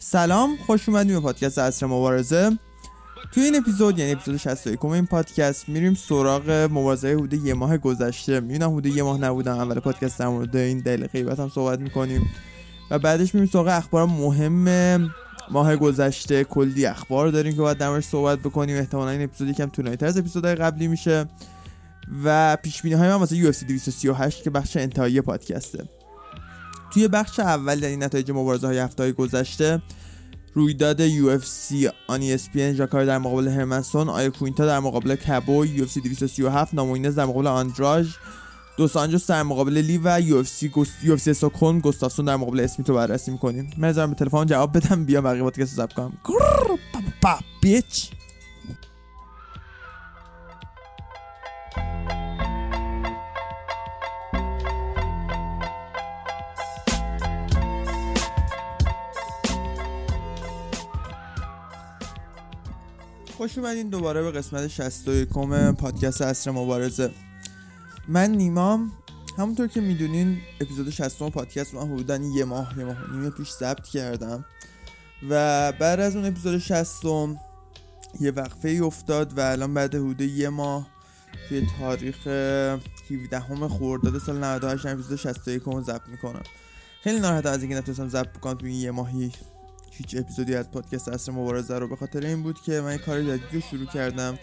سلام خوش اومدیم به پادکست عصر مبارزه. توی این اپیزود یعنی اپیزود 61 این پادکست میریم سراغ مبارزه حدود یه ماه گذشته. می‌بینم حدود یه ماه نبودم اول پادکست در مورد این دلیل غیبت هم صحبت می‌کنیم. و بعدش میریم سراغ اخبار مهم ماه گذشته. کلی اخبار داریم که باید در صحبت بکنیم. احتمالا این اپیزود یکم طولانی‌تر از اپیزودهای قبلی میشه. و پیش بینی های من واسه UFC 238 که بخش انتهایی پادکسته. توی بخش اول یعنی نتایج مبارزه های هفته گذشته رویداد UFC on ESPN ژاکار در مقابل هرمنسون آیا کوینتا در مقابل کبو UFC 237 نامایونز در مقابل آندراژ دوس آنجوس در مقابل لی و یو اف سی UFC سوکون گستافسون در مقابل اسمیت رو بررسی می‌کنیم. من به تلفن جواب بدم. بیا بقیه پادکست ضبط کنم. bitch. خوش اومدین دوباره به قسمت 61 پادکست اصر مبارزه. من نیمام. همونطور که می‌دونین اپیزود 60 پادکست من حدودا یه ماه یه ماه نیمه پیش ضبط کردم. و بعد از اون اپیزود 60 یه وقفه ای افتاد و الان بعد حدود یه ماه توی تاریخ 17 همه خورداد سال 98 اپیزود 61 رو ضبط می‌کنم. خیلی ناراحت از اینکه نتونستم ضبط بکنم توی یه ماهی. هیچ اپیزودی از پادکست اصر مبارزه رو به خاطر این بود که من کار جدید رو شروع کردم.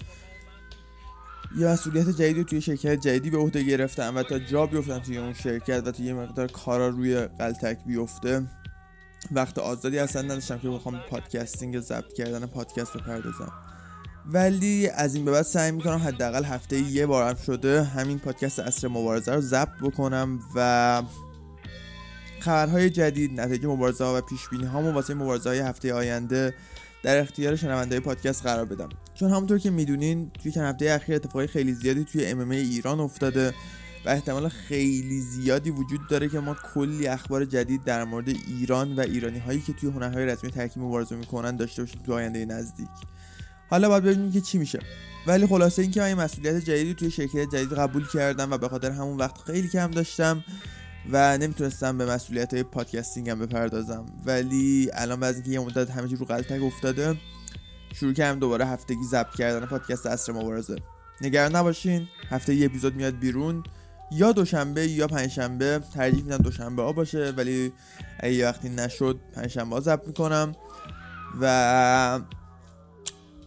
یه مسئولیت جدیدی توی شرکت جدیدی به عهده گرفتم و تا جا بیفتم توی اون شرکت و توی یه مقدار کارا روی قلتک بیفته. وقت آزادی اصلا نداشتم که بخوام پادکستینگ ضبط کردن پادکست رو پردازم. ولی از این به بعد سعی می‌کنم حداقل هفته یه بارم شده همین پادکست اصر مبارزه رو ضبط بکنم و خبرهای جدید نتایج مبارزه ها و پیش بینی هامو واسه مبارزه های هفته آینده در اختیار شنونده پادکست قرار بدم. چون همونطور که می‌دونین توی چند هفته اخیر اتفاقی خیلی زیادی توی ام ایران افتاده و احتمال خیلی زیادی وجود داره که ما کلی اخبار جدید در مورد ایران و ایرانی هایی که توی هنرهای رسمی ترکیب مبارزه می‌کنن داشته باشیم توی آینده نزدیک. حالا باید ببینیم که چی میشه. ولی خلاصه اینکه من این مسئولیت جدیدی توی شرکت جدید قبول کردم و به خاطر همون وقت خیلی کم داشتم. و نمی‌تونستم به مسئولیت های پادکستینگ هم بپردازم. ولی الان بعد اینکه یه مدت همه رو قلتک افتاده شروع کردم دوباره هفتگی ضبط کردن پادکست اصر مبارزه. نگران نباشین هفته یه اپیزود میاد بیرون. یا دوشنبه یا پنجشنبه ترجیح میدم دوشنبه ها باشه ولی اگه وقتی نشد پنجشنبه ها ضبط می‌کنم. و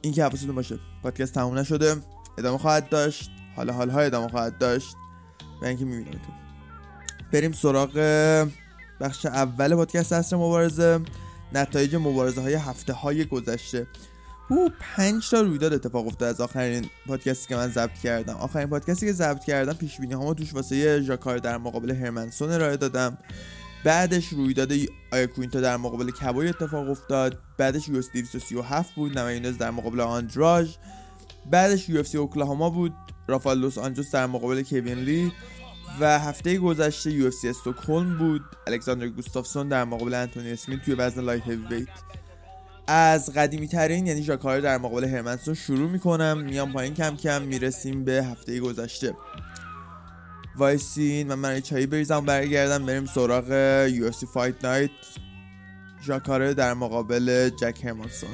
اینکه حواستون باشه پادکست تموم نشده ادامه خواهد داشت. حالا حالها ادامه خواهد داشت. و اینکه میبینمتون. بریم سراغ بخش اول پادکست اصر مبارزه. نتایج مبارزه های هفته های گذشته. او پنج تا رویداد اتفاق افتاد از آخرین پادکستی که من ضبط کردم. آخرین پادکستی که ضبط کردم پیش بینی هامو توش واسه ژاکار در مقابل هرمنسون ارائه دادم. بعدش رویداد آیا کوینتا در مقابل کبوی اتفاق افتاد. بعدش یو 237 بود نمایونز در مقابل آندراژ. بعدش UFC اوکلاهاما بود. رافائل دوس آنجوس در مقابل کوین لی. و هفته گذشته UFC استوکهلم بود. الکساندر گوستافسون در مقابل انتونی اسمیت توی وزن light heavyweight از قدیمی ترین یعنی ژاکار در مقابل هرمنسون شروع می‌کنم. میام پایین کم کم می‌رسیم به هفته گذشته. وایسین من چایی بریزم برگردم. بریم سراغ UFC Fight Night. ژاکار در مقابل جک هرمانسون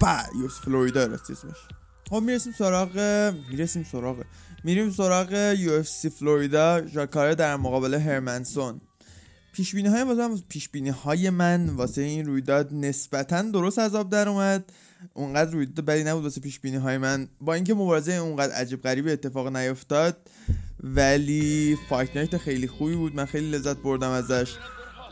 سی فلوریدا اسمش. خب می‌رسیم سراغ می‌رسیم سراغ میریم سراغ یو سی فلوریدا ژاکاره در مقابل هرمنسون. پیش بینی های بازم پیش بینی های من واسه این رویداد نسبتا درست از آب در اومد. اونقدر رویداد بدی نبود واسه پیش بینی های من. با اینکه مبارزه اونقدر عجیب غریب اتفاق نیفتاد ولی فایت نایت خیلی خوبی بود. من خیلی لذت بردم ازش.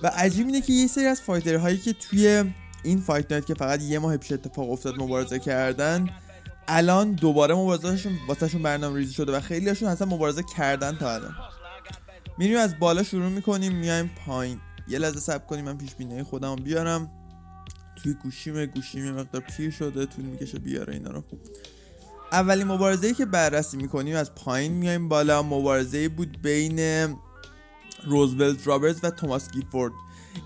و عجیب اینه که یه سری از فایتر هایی که توی این فایت نایت که فقط یه ماه پیش اتفاق افتاد مبارزه کردن الان دوباره مبارزهشون واسهشون برنامه ریزی شده و خیلی هاشون اصلا مبارزه کردن تا الان. میریم از بالا شروع می‌کنیم میایم پایین. یه لحظه سب کنیم من پیش بینی خودم بیارم. توی گوشیم گوشیم یه مقدار پیر شده طول می‌کشه بیاره اینا رو. اولین مبارزه که بررسی می‌کنیم از پایین میایم بالا. مبارزه بود بین روزولت رابرتس و توماس گیفورد.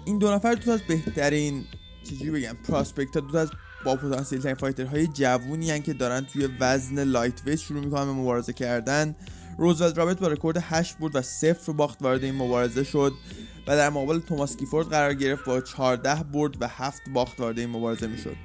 این دو نفر دو از بهترین چجوری بگم؟ prospect دو از با پتانسیل ترین fighter های جوونی که دارن توی وزن lightweight شروع می‌کنن به مبارزه کردن. روزولت رابرتس با رکورد 8 برد و صفر باخت وارد این مبارزه شد و در مقابل توماس گیفورد قرار گرفت با 14 برد و 7 باخت وارد این مبارزه می‌شد.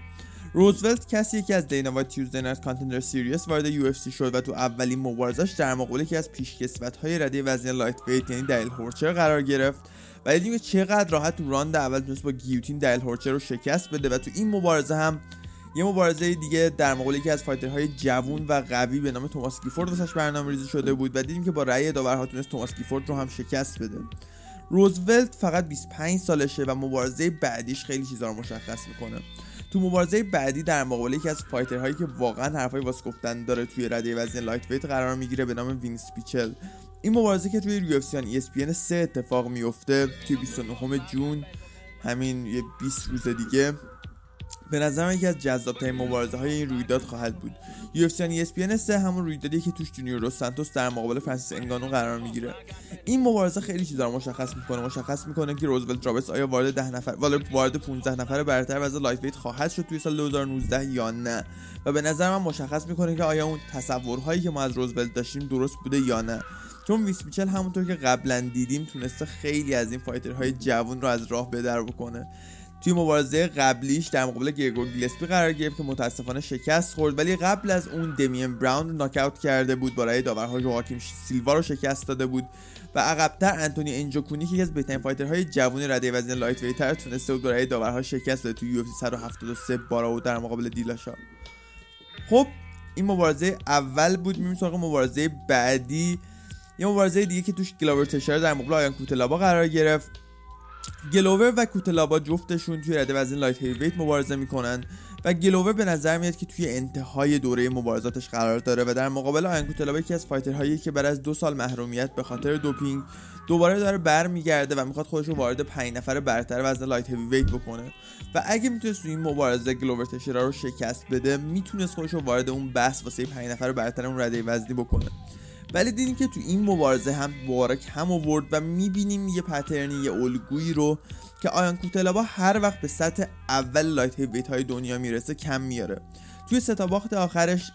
روزولت کسی که از دینا وایت Tuesday Night Contender Series وارد UFC شد و تو اولین مبارزش در مقابل یکی از پیشکسوت های رده وزن lightweight یعنی دایل هورچر قرار گرفت. و دیدیم چقدر راحت تو راند اول تونست با گیوتین دایل هورچر رو شکست بده و تو این مبارزه هم یه مبارزه دیگه در مقابل یکی از fighter های جوون و قوی به نام توماس گیفورد واسش برنامه ریزی شده بود و دیدیم که با رأی داورها تونست توماس گیفورد رو هم شکست بده. روزولت فقط 25 سالشه و مبارزه بعدیش خیلی چیزا رو مشخص می‌کنه. تو مبارزه بعدی در مقابل یکی از fighter هایی که واقعا حرفی واسه گفتن داره توی رده وزن lightweight قرار می‌گیره به نام وینس پیچل. این مبارزه که توی UFC 3 اتفاق میفته توی 29 June همین یه 20 روز دیگه. به نظر یکی از جذابترین مبارزه های این رویداد خواهد بود. UFC ESPN 3 همون رویدادی که توش جونیور دوس سانتوس در مقابل فرانسیس انگانو قرار می‌گیره. این مبارزه خیلی چیزا رو مشخص می‌کنه مشخص می‌کنه که روزولت رابرتس آیا وارد 10 نفر وارد 15 نفر برتر وزن lightweight خواهد شد توی سال 2019 یا نه. و به نظر من مشخص می‌کنه که آیا اون تصورهایی که ما از روزولت داشتیم درست بوده یا نه. چون ویس میچل همونطور که قبلا دیدیم تونسته خیلی از این فایترهای جوون رو از راه بدر بکنه. توی مبارزه قبلیش در مقابل گرگور گیلسپی قرار گرفت که متاسفانه شکست خورد ولی قبل از اون دمین براون ناکاوت کرده بود برای داورها جواکیم سیلوا رو شکست داده بود و عقبتر انتونی انجوکونی که از بهترین فایترهای جوانی رده وزن لایت ویتر تونسته بود برای داورها شکست داده توی UFC 173 بارا و در مقابل دیلاشا خب این مبارزه اول بود. میریم سراغ مبارزه بعدی. یه مبارزه دیگه که توش گلاور تشر در مقابل آیان کوتلابا قرار گرفت. گلوور و کوتلابا جفتشون توی رده وزن light heavyweight مبارزه می‌کنن و گلوور به نظر میاد که توی انتهای دوره مبارزاتش قرار داره و در مقابل آین کوتلابا یکی از fighter هایی که بعد از دو سال محرومیت به خاطر دوپینگ دوباره داره برمیگرده و می‌خواد خودش رو وارد پنج نفر برتر وزن light heavyweight بکنه. و اگه می‌تونست توی این مبارزه گلوور تشر رو شکست بده می‌تونست خودش رو وارد اون بحث واسه پنج نفر برتر اون رده وزنی بکنه. ولی دیدیم که تو این مبارزه هم دوباره کم آورد و می‌بینیم یه pattern ی یه الگویی رو که آیان کوتلابا هر وقت به سطح اول light heavyweight های دنیا می‌رسه کم میاره توی ستا باخت آخرش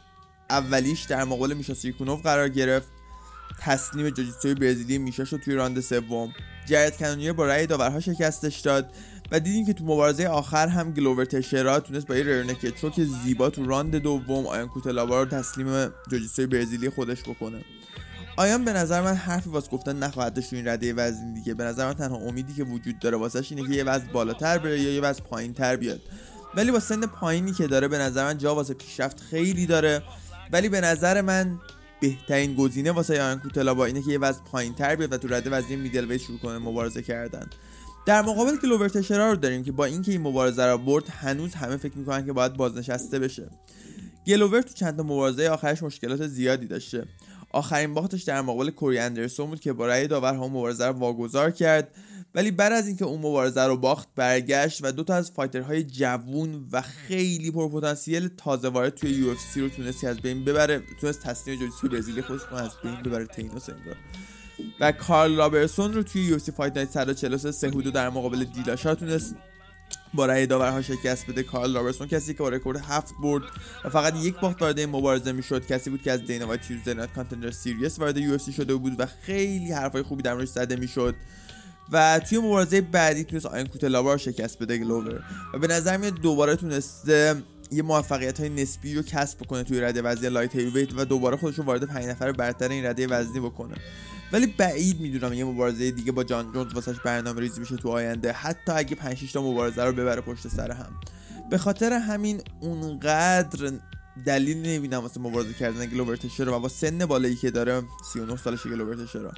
اولیش در مقابل میشا سیرکونوف قرار گرفت. تسلیم جوجیتسوی برزیلی میشا شد توی راند سوم. جرد کنونیر با رأی داورها شکستش داد و دیدیم که تو مبارزه آخر هم گلوور تشرا تونست با یه ررنک چوک زیبا تو راند دوم آیان کوتلابا رو تسلیم جوجیتسوی برزیلی خودش بکنه. آیان به نظر من حرفی واسه گفتن نخواهد داشت این رده وزن دیگه. به نظر من تنها امیدی که وجود داره واسش اینه که یه وزن بالاتر بره یا یه وزن پایینتر بیاد. ولی با سن پایینی که داره به نظر من جا واسه پیشرفت خیلی داره. ولی به نظر من بهترین گزینه واسه آیان کوتلابا اینه که یه وزن پایینتر بیاد و تو رده وزن middleweight شروع کنه مبارزه کردن. در مقابل گلوور تشر رو داریم که با اینکه این مبارزه رو برد هنوز همه فکر می‌کنن که باید بازنشسته بشه. گلوور تو چند تا مبارزه آخرش مشکلات زیادی داشته. آخرین باختش در مقابل کوری اندرسون بود که با رأی داورها مبارزه رو واگذار کرد. ولی بعد از اینکه اون مبارزه رو باخت برگشت و دو تا از fighter های جوون و خیلی پرپتانسیل تازه وارد توی UFC رو تونستی از بین ببره. تونست تسلیم جوجیتسو برزیلی خودش از بین ببره تینوس انگار. و کارل رابرسون رو توی UFC Fight Night 143 سهودو در مقابل دیلاشا تونست. با رأی داورها شکست بده کارل رابرسون کسی که با رکورد هفت برد و فقط یک باخت وارد این مبارزه می‌شد کسی بود که از Dana White's Tuesday Night Contender Series وارد یو شده بود و خیلی حرفای خوبی در موردش زده می‌شد. و توی مبارزه بعدی تونست آین کوتلابا شکست بده گلوور. و به نظر میاد دوباره تونسته یه موفقیت های نسبی رو کسب بکنه توی رده وزنی light heavyweight و دوباره خودش رو وارد 5 نفر برتر این رده وزنی بکنه. ولی بعید می‌دونم یه مبارزه دیگه با جان جونز واسش برنامه ریزی بشه تو آینده. حتی اگه 5 6 تا مبارزه رو ببره پشت سر هم. به خاطر همین اونقدر دلیل نمی‌بینم واسه مبارزه کردن گلوبر رو و با سن بالایی که داره 39 سالشه گلوبر رو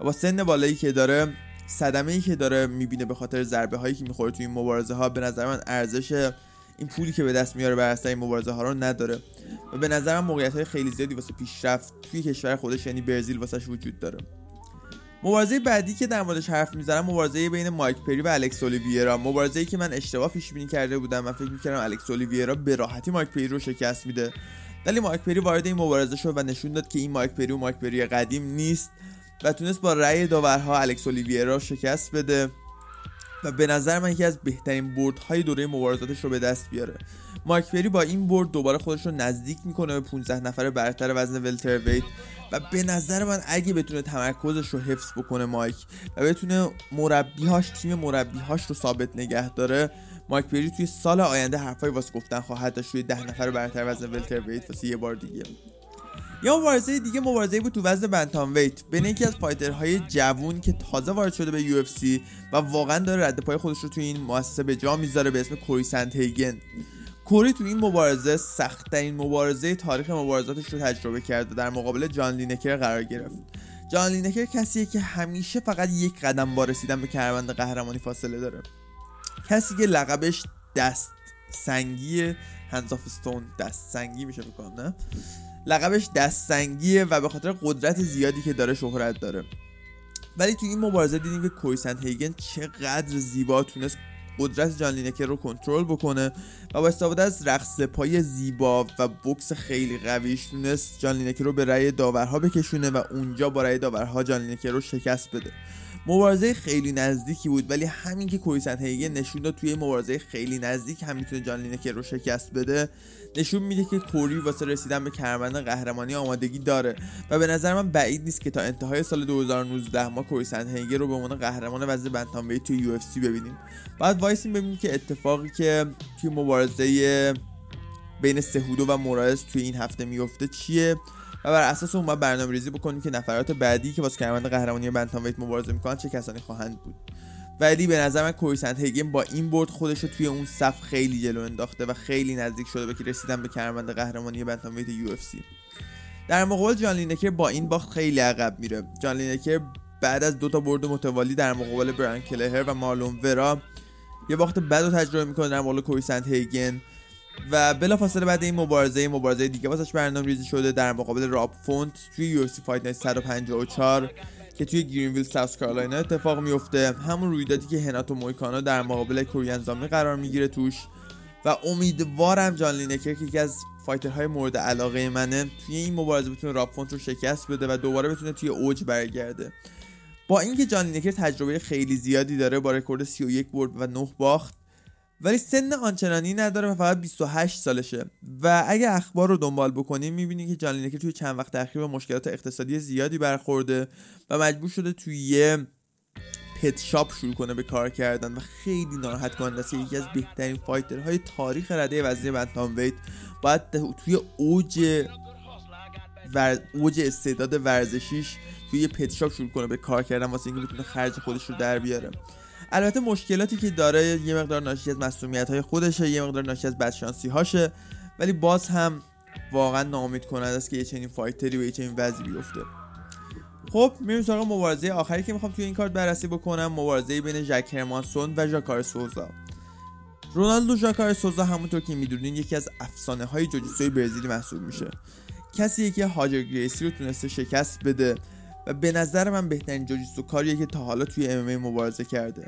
و با سن بالایی که داره صدمه ای که داره می‌بینه به خاطر ضربه هایی که می‌خوره توی این مبارزه ها به نظر من ارزش این پولی که به دست میاره بر این مبارزه ها رو نداره. و به نظرم موقعیت های خیلی زیادی واسه پیشرفت توی کشور خودش یعنی برزیل واسش وجود داره. مبارزه بعدی که در موردش حرف می‌زنم مبارزه بین مایک پری و الکس اولیویرا. مبارزه که من اشتباه پیش بینی کرده بودم من فکر می‌کردم الکس اولیویرا به راحتی مایک پری رو شکست میده. ولی مایک پری وارد این مبارزه شد و نشون داد که این مایک پری و مایک پری قدیم نیست و تونست با رأی داورها الکس اولیویرا شکست بده. و به نظر من یکی از بهترین بردهای دوره مبارزاتش رو به دست بیاره. مایک پری با این برد دوباره خودش رو نزدیک می‌کنه به 15 نفر برتر وزن welterweight و به نظر من اگه بتونه تمرکزش رو حفظ بکنه مایک و بتونه مربیهاش تیم مربیهاش رو ثابت نگه داره مایک پری توی سال آینده حرفای واسه گفتن خواهد داشت توی ده نفر برتر وزن welterweight واسه یه بار دیگه. یا مبارزه دیگه مبارزه بود تو وزن bantamweight. بین یکی از fighter های جوون که تازه وارد شده به یو و واقعا داره رد پای خودش رو توی این مؤسسه به جا می‌ذاره به اسم کوری سنت هیگن کوری تو این مبارزه سختترین مبارزه تاریخ مبارزاتش رو تجربه کرد و در مقابل جان لینکر قرار گرفت. جان لینکر کسیه که همیشه فقط یک قدم با رسیدن به کمربند قهرمانی فاصله داره. کسی که لقبش دست سنگی Hands of Stone دست سنگی میشه می‌کنم نه؟ لقبش دست سنگیه و به خاطر قدرت زیادی که داره شهرت داره. ولی تو این مبارزه دیدیم که کویسن هیگن چقدر زیبا تونست قدرت جان لینکر رو کنترل بکنه و با استفاده از رقص پای زیبا و بکس خیلی قویش تونست جان لینکر رو به رأی داورها بکشونه و اونجا با رأی داورها جان لینکر رو شکست بده. مبارزه خیلی نزدیکی بود ولی همین که کویسن هیگن نشون داد توی مبارزه خیلی نزدیک هم می‌تونه جان لینکر رو شکست بده نشون میده که کوری واسه رسیدن به کمربند قهرمانی آمادگی داره و به نظر من بعید نیست که تا انتهای سال 2019 ما کوری هیگن رو به عنوان قهرمان وزن bantam توی یو ببینیم. بعد وایسیم ببینیم که اتفاقی که توی مبارزه بین سهودو و مورایز توی این هفته میفته چیه و بر اساس اون برنامه ریزی بکنیم که نفرات بعدی که واسه کمربند قهرمانی bantamweight مبارزه می‌کنن چه کسانی خواهند بود. ولی به نظر من کوری سنت هیگن با این برد خودش رو توی اون صف خیلی جلو انداخته و خیلی نزدیک شده به که رسیدن به کمربند قهرمانی bantamweight UFC. در مقابل جان لینکر با این باخت خیلی عقب میره. جان لینکر بعد از دو تا برد متوالی در مقابل برایان کلهر و مارلون ورا یه باخت بد رو تجربه می‌کنه در مقابل کوری سنت هیگن و بلافاصله بعد این مبارزه مبارزه دیگه واسش برنامه ریزی شده در مقابل راب فونت توی UFC Fight 154 که توی گرینویل ساوت کارولاینا اتفاق میفته همون رویدادی که هناتو مویکانا در مقابل Korean Zombie قرار می‌گیره توش. و امیدوارم جان لینکر که یکی از fighter های مورد علاقه منه توی این مبارزه بتونه راب رو شکست بده و دوباره بتونه توی اوج برگرده. با اینکه جان لینکر تجربه خیلی زیادی داره با رکورد 31 برد و 9 باخت ولی سن آنچنانی نداره و فقط 28 سالشه. و اگه اخبار رو دنبال بکنیم می‌بینی که جان توی چند وقت اخیر به مشکلات اقتصادی زیادی برخورده و مجبور شده توی یه pet shop شروع کنه به کار کردن و خیلی ناراحت کننده است یکی از بهترین fighter های تاریخ رده وزنی bantamweight باید توی اوج ور... اوج استعداد ورزشیش توی یه pet shop شروع کنه به کار کردن واسه اینکه بتونه خرج خودش رو در بیاره. البته مشکلاتی که داره یه مقدار ناشی از مسئولیت های خودشه یه مقدار ناشی از بدشانسی هاشه ولی باز هم واقعا ناامید کننده است که یه چنین fighter ی و یه چنین وضعی بیفته. خب میریم سراغ مبارزه آخری که می‌خوام توی این کارت بررسی بکنم. مبارزه بین جک هرمانسون و ژاکار سوزا. رونالدو ژاکار سوزا همونطور که می‌دونین یکی از افسانه های جوجیتسوی برزیلی محسوب میشه. کسی که هاجر گریسی رو تونسته شکست بده. و به نظر من بهترین جوجیتسو کاریه که تا حالا توی ام مبارزه کرده.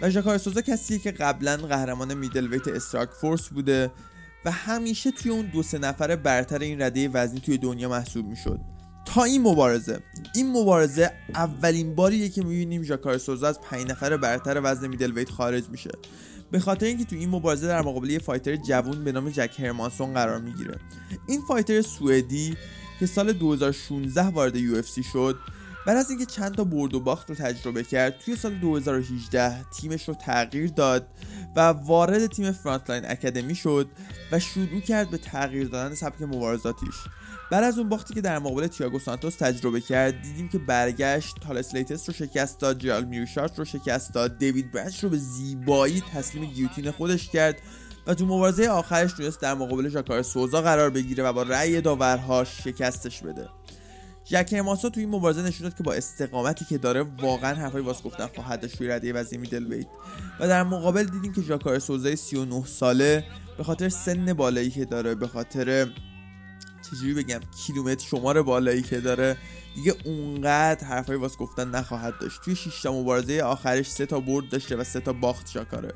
و ژاکار سوزا کسیه که قبلا قهرمان middleweight Strikeforce بوده و همیشه توی اون دو سه نفر برتر این رده وزنی توی دنیا محسوب می‌شد. تا این مبارزه این مبارزه اولین باریه که می‌بینیم ژاکار سوزا از پنج نفر برتر وزن middleweight خارج میشه. به خاطر اینکه تو این مبارزه در مقابل یه fighter جوون به نام جک هرمانسون قرار می‌گیره. این fighter سوئدی که سال 2016 وارد یو شد. بعد از اینکه چند تا برد و باخت رو تجربه کرد توی سال 2018 تیمش رو تغییر داد و وارد تیم Frontline Academy شد و شروع کرد به تغییر دادن سبک مبارزاتیش. بعد از اون باختی که در مقابل تیاگو سانتوس تجربه کرد دیدیم که برگشت تالس لیتس رو شکست داد جرال میوشارت رو شکست داد دیوید برنچ رو به زیبایی تسلیم گیوتین خودش کرد و تو مبارزه آخرش تونست در مقابل ژاکار سوزا قرار بگیره و با رأی داورها شکستش بده. جک ماسا تو این مبارزه نشون داد که با استقامتی که داره واقعا حرفای واسه گفتن خواهد داشت توی رده وزنی میدل و در مقابل دیدیم که ژاکار سوزا 39 ساله به خاطر سن بالایی که داره به خاطر چجوری بگم کیلومتر شمار بالایی که داره. دیگه اونقدر حرفای واسه گفتن نخواهد داشت. توی 6 تا مبارزه آخرش سه تا برد داشته و سه تا باخت ژاکاره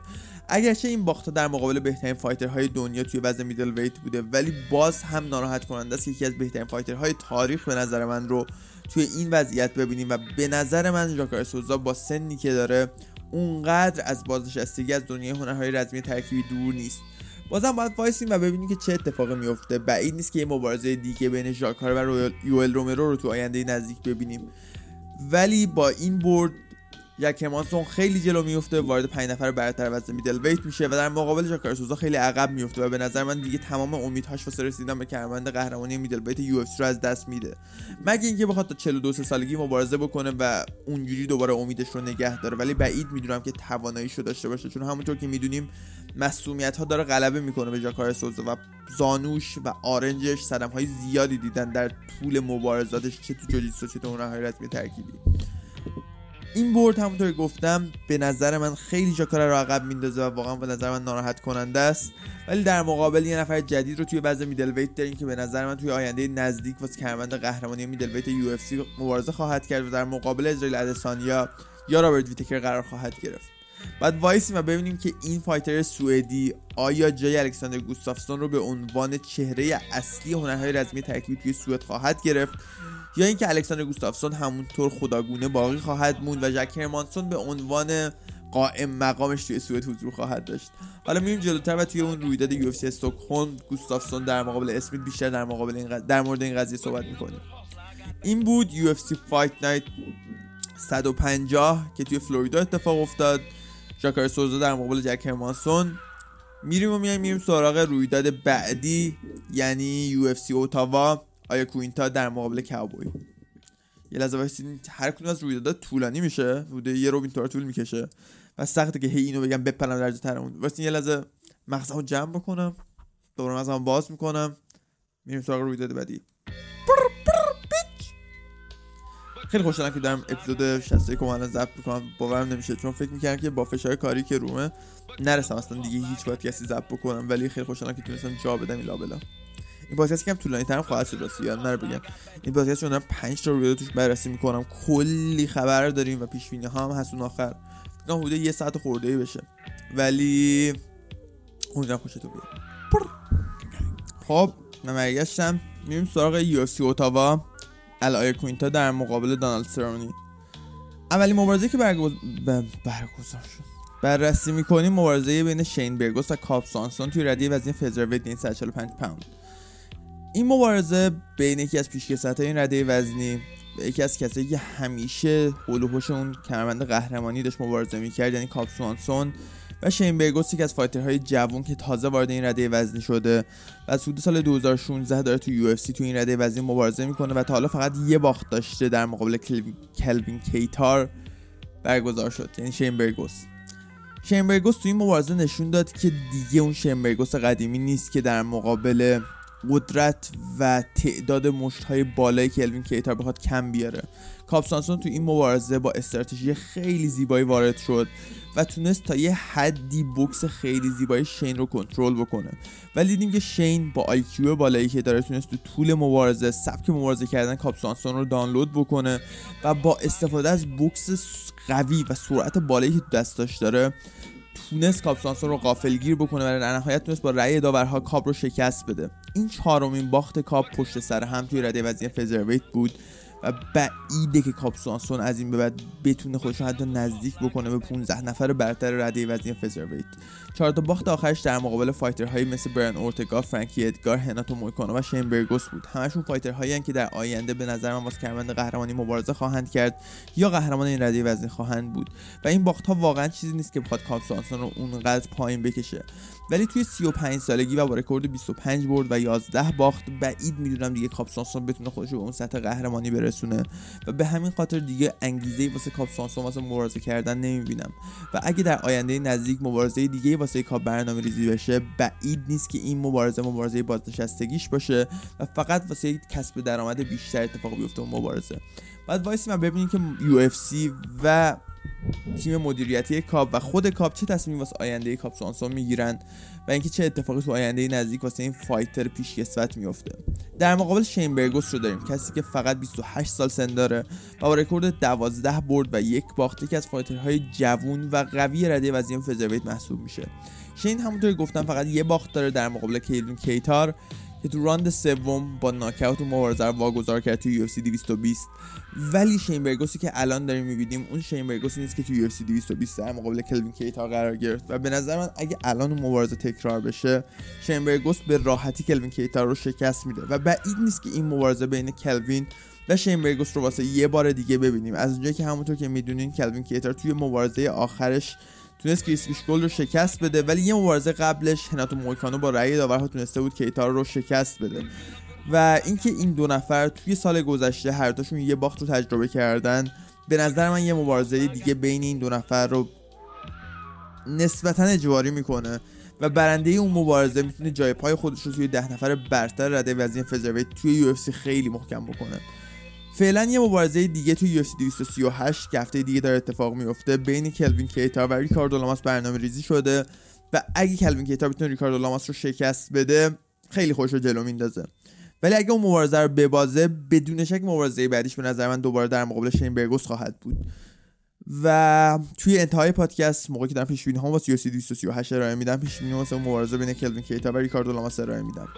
اگرچه این باخت در مقابل بهترین fighter های دنیا توی وزن middleweight بوده ولی باز هم ناراحت کننده است که یکی از بهترین fighter های تاریخ به نظر من رو توی این وضعیت ببینیم و به نظر من ژاکار سوزا با سنی که داره اونقدر از بازنشستگی از دنیای هنرهای رزمی ترکیبی دور نیست. بازم باید وایسیم و ببینیم که چه اتفاقی میفته. بعید نیست که یه مبارزه دیگه بین ژاکار و یوئل رومرو رو تو آینده نزدیک ببینیم. ولی با این برد یک مانسون خیلی جلو میفته وارد پنج نفر برتر وزن میدل. ویت میشه و در مقابل جاکار سوزا خیلی عقب میفته و به نظر من دیگه تمام امیدهاش واسه رسیدن به کمربند قهرمانی میدل. ویت یو رو از دست میده. مگه اینکه بخواد تا 42 سالگی مبارزه بکنه و اونجوری دوباره امیدش رو نگه داره. ولی بعید می‌دونم که تواناییشو داشته باشه. چون همونطور که می‌دونیم مسئولیت ها داره غلبه می‌کنه به جاکار سوزا و زانوش و آرنجش صدم های زیادی دیدن در طول مبارزاتش. چه تو جوجیتسو چه تو اون ترکیبی. این برد همونطور گفتم به نظر من خیلی جاکارا رو عقب میندازه و واقعا به نظر من ناراحت کننده است. ولی در مقابل یه نفر جدید رو توی وزن میدل ویت داریم که به نظر من توی آینده نزدیک واسه کمربند قهرمانی میدل ویت یو اف سی مبارزه خواهد کرد و در مقابل اسرائیل ادسانیا یا رابرت ویتکر قرار خواهد گرفت. بعد وایسیم و ببینیم که این fighter سوئدی آیا جای الکساندر گوستافسون رو به عنوان چهره اصلی هنرهای رزمی ترکیبی توی سوئد خواهد گرفت؟ یا اینکه الکساندر گوستافسون همونطور خداگونه باقی خواهد موند و جک هرمانسون به عنوان قائم مقامش توی سوئد حضور خواهد داشت. حالا میریم جلوتر و توی اون رویداد UFC استکهلم گوستافسون در مقابل اسمیت بیشتر در مقابل این در مورد این قضیه صحبت می‌کنیم. این بود UFC Fight Night 150 که توی فلوریدا اتفاق افتاد. ژاکاره سوزا در مقابل جک هرمانسون. میریم و میایم میریم سراغ رویداد بعدی یعنی UFC اوتاوا. الای کوینتا در مقابل کاوبوی یه لحظه واسه هر کدوم از رویدادها طولانی میشه؟ بوده یه روبین تور طول می‌کشه؟ و سخته که هی اینو بگم بپرم درجه ترمون واسه یه لحظه مغزمو جمع بکنم. دوباره مغزمو باز می‌کنم. میریم سراغ رویداد بعدی. خیلی خوشحالم که دارم اپیزود 61 رو الان ضبط می‌کنم. باورم نمیشه چون فکر می‌کردم که با فشار کاری که رومه نرسم اصلا دیگه هیچ پادکستی ضبط بکنم. ولی خیلی خوشحالم که تونستم جا بدم این لابلا این پادکست کم طولانی ترم خواهد شد راستی یادم نره بگم. این پادکست چون دارم 5 تا رویداد توش بررسی می‌کنم. کلی خبر داریم و پیش بینی ها هم هست اون آخر. فکر حدود یه ساعت خورده ای بشه. ولی اونجا خوشتون بیاد. خب من برگشتم. میریم سراغ UFC اوتاوا الای کوینتا در مقابل دانالد سرونی. اولی مبارزه که برگزار شد. بررسی می‌کنیم مبارزه بین شین برگوس و کاب سوانسون توی رده وزن featherweight 145 پوند. این مبارزه بین یکی از پیشکسوت‌های این رده وزنی و یکی از کسایی که همیشه حول اون کمربند قهرمانی داشت مبارزه می‌کرد یعنی کاب سوانسون و شین برگوس که از fighter های جوون که تازه وارد این رده وزنی شده و از حدود سال 2016 داره تو UFC تو این رده وزنی مبارزه می‌کنه و تا حالا فقط یه باخت داشته در مقابل کلوین کیتر برگزار شد یعنی شین برگوس. شین تو این مبارزه نشون داد که دیگه اون شین قدیمی نیست که در مقابل قدرت و تعداد مشت های بالایی که کلوین کیتر بخواد کم بیاره. کاب سوانسون تو این مبارزه با استراتژی خیلی زیبایی وارد شد و تونست تا یه حدی بکس خیلی زیبایی شین رو کنترل بکنه. ولی دیدیم که شین با IQ بالایی که داره تونست تو طول مبارزه سبک مبارزه کردن کاب سوانسون رو دانلود بکنه و با استفاده از بکس قوی و سرعت بالایی که دستاش داره تونست کاب سوانسون رو غافلگیر بکنه و در نهایت تونست با رأی داورها کاب رو شکست بده. این چهارمین باخت کاب پشت سر هم توی رده وزنی featherweight بود. و بعیده که کاب سوانسون از این به بعد بتونه خودش حتی نزدیک بکنه به 15 نفر برتر رده وزنی featherweight چهار تا باخت آخرش در مقابل fighter هایی مثل برایان اورتگا، فرانکی ادگار، هناتو مویکانو و شین برگوس بود. همشون fighter هایی که در آینده به نظر من واسه کمربند قهرمانی مبارزه خواهند کرد یا قهرمان این رده وزنی خواهند بود و این باخت ها واقعا چیزی نیست که بخواد کاب سوانسون رو اونقدر پایین بکشه. ولی توی 35 سالگی و با رکورد 25 برد و 11 باخت. بعید می‌دونم دیگه کاب سوانسون بتونه خودش رو به اون سطح قهرمانی برسونه. و به همین خاطر دیگه انگیزه واسه کاب سوانسون واسه مبارزه کردن نمی‌بینم. و اگه در آینده نزدیک مبارزه دیگه واسه کاب برنامه ریزی بشه بعید نیست که این مبارزه مبارزه بازنشستگیش باشه و فقط واسه کسب درآمد بیشتر اتفاق بیفته اون مبارزه. باید وایسیم و ببینیم که UFC و تیم مدیریتی کاب و خود کاب چه تصمیمی واسه آینده کاب سوانسون می‌گیرن و اینکه چه اتفاقی تو آینده نزدیک واسه این fighter پیشکسوت میفته در مقابل شین برگوس رو داریم. کسی که فقط 28 سال سن داره و با رکورد 12 برد و یک باخت که از fighter های جوون و قوی رده وزن featherweight محسوب میشه. شین همونطور گفتم فقط یه باخت داره در مقابل کلوین کیتر که تو راند سوم با ناکاوت مبارزه رو واگذار کرد تو UFC 220 ولی شین برگوسی که الان داریم می‌بینیم اون شین برگوسی نیست که تو UFC 220 در مقابل کلوین کیتر قرار گرفت. و به نظر من اگه الان اون مبارزه تکرار بشه شین برگوس به راحتی کلوین کیتر رو شکست میده. و بعید نیست که این مبارزه بین کلوین و شین برگوس رو واسه یه بار دیگه ببینیم. از اونجایی که همونطور که می‌دونین کلوین کیتار توی مبارزه آخرش تونست کریس گل رو شکست بده ولی یه مبارزه قبلش هناتو مویکانو با رأی داورها تونسته بود کیتار رو شکست بده. و اینکه این دو نفر توی سال گذشته هر دوشون یه باخت رو تجربه کردن به نظر من یه مبارزه دیگه بین این دو نفر رو نسبتا اجباری می‌کنه و برنده اون مبارزه می‌تونه جای پای خودش رو توی ده نفر برتر رده وزین فزرویت توی یو خیلی محکم بکنه. فعلا یه مبارزه دیگه توی UFC 238 که هفته دیگه داره اتفاق میفته بین کلوین کیتا و ریکاردو لاماس برنامه ریزی شده و اگه کلوین کیتا بتونه ریکاردو لاماس رو شکست بده خیلی خوش رو جلو میندازه. ولی اگه اون مبارزه رو ببازه بدون شک مبارزه بعدیش به نظر من دوباره در مقابل شین برگوس خواهد بود. و توی انتهای پادکست موقعی که دارم پیش بینی ها واسه UFC 238 ارائه میدم پیش واسه مبارزه بین کلوین کیتا و ریکاردو لاماس ارائه میدم.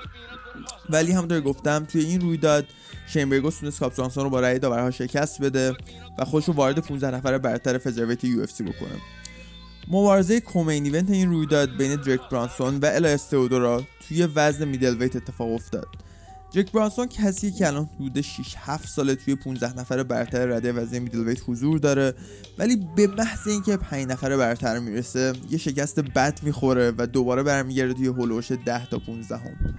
ولی همونطور گفتم توی این رویداد شین برگوس تونست کاب رو با رأی داورها شکست بده و خودش رو وارد 15 نفر برتر featherweight UFC بکنه. مبارزه co-main event این رویداد بین دریک برانسون و الایاس تئودورو توی وزن middleweight اتفاق افتاد. درک برانسون کسی که الان حدود 6 7 ساله توی 15 نفر برتر رده وزن middleweight حضور داره ولی به محض اینکه 5 نفر برتر می‌رسه یه شکست بد می‌خوره و دوباره برمیگرده توی حول و حوش 10 تا 15 هم.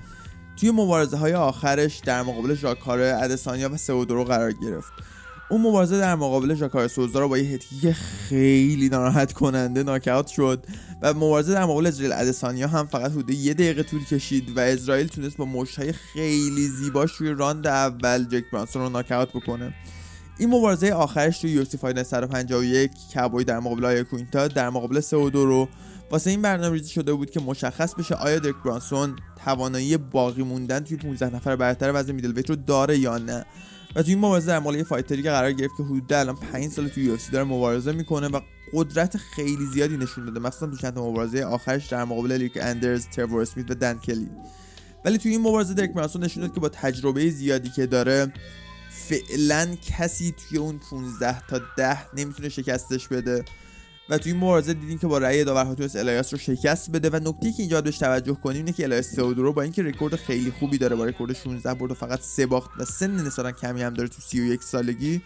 توی مبارزه های آخرش در مقابل ژاکاره ادسانیا و سئودورو قرار گرفت اون مبارزه در مقابل ژاکار سوزا رو با یه هتکی خیلی ناراحت کننده ناکاوت شد و مبارزه در مقابل اسرائیل ادسانیا هم فقط حدود یه دقیقه طول کشید و اسرائیل تونست با های خیلی زیباش روی راند اول جک برانسون رو ناکاوت بکنه. این مبارزه آخرش توی یوسی فایل 151 کبوی در مقابل آیا کوینتا در مقابل سئودورو واسه این برنامه ریزی شده بود که مشخص بشه آیا درک برانسون توانایی باقی موندن توی 15 نفر برتر وزن middleweight رو داره یا نه. و توی این مبارزه در مقابل fighter ی که قرار گرفت که حدود الان 5 سال توی UFC داره مبارزه می‌کنه و قدرت خیلی زیادی نشون داده مثلا تو چند مبارزه آخرش در مقابل ارک اندرز، ترور اسمیت و دن کلی. ولی توی این مبارزه درک برانسون نشون داد که با تجربه زیادی که داره فعلا کسی توی اون 15 تا 10 نمی‌تونه شکستش بده. و توی مبارزه دیدیم که با رأی داورها تونست الایاس رو شکست بده و نکته که اینجا بهش توجه کنیم اینه که الایاس تئودورو با اینکه رکورد خیلی خوبی داره با رکورد 16 برد و فقط سه باخت و سن نسبتا کمی هم داره تو 31 سالگی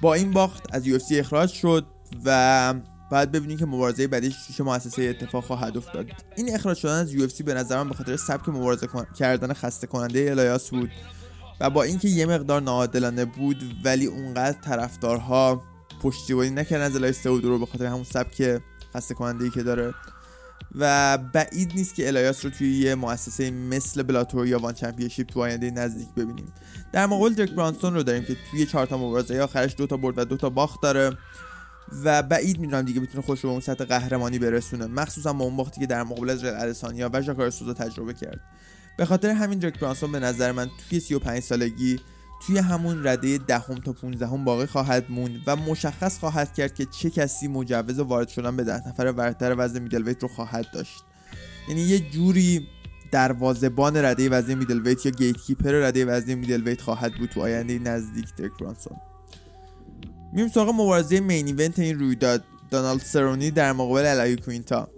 با این باخت از UFC اخراج شد و باید ببینیم که مبارزه بعدیش چه مؤسسه اتفاق خواهد افتاد. این اخراج شدن از UFC به نظر من به خاطر سبک مبارزه کردن خسته کننده الایاس بود و با اینکه یه مقدار ناعادلانه بود ولی اونقدر طرفدارها پشتیبانی نکردن از الایاس رو به خاطر همون سبک خسته کننده ای که داره. و بعید نیست که الایاس رو توی یه مؤسسه مثل بلاتور یا ONE Championship تو آینده نزدیک ببینیم. در مقابل درک برانسون رو داریم که توی چهار تا مبارزه آخرش دو تا برد و دو تا باخت داره و بعید می‌دونم دیگه بتونه خودش به اون سطح قهرمانی برسونه. مخصوصا با اون باختی که در مقابل ایزرائیل ادسانیا و ژاکاره سوزا تجربه کرد. به خاطر همین درک برانسون به نظر من توی 35 سالگی توی همون رده دهم تا 15 هم باقی خواهد موند و مشخص خواهد کرد که چه کسی مجوز وارد شدن به ده نفر برتر وزن میدل رو خواهد داشت. یعنی یه جوری دروازبان رده وزن میدل ویت یا گیت کیپر رده وزن میدل ویت خواهد بود تو آینده نزدیک درک برانسون. میریم سراغ مبارزه مین ایونت این رویداد. دونالد سرونی در مقابل الای کوینتا.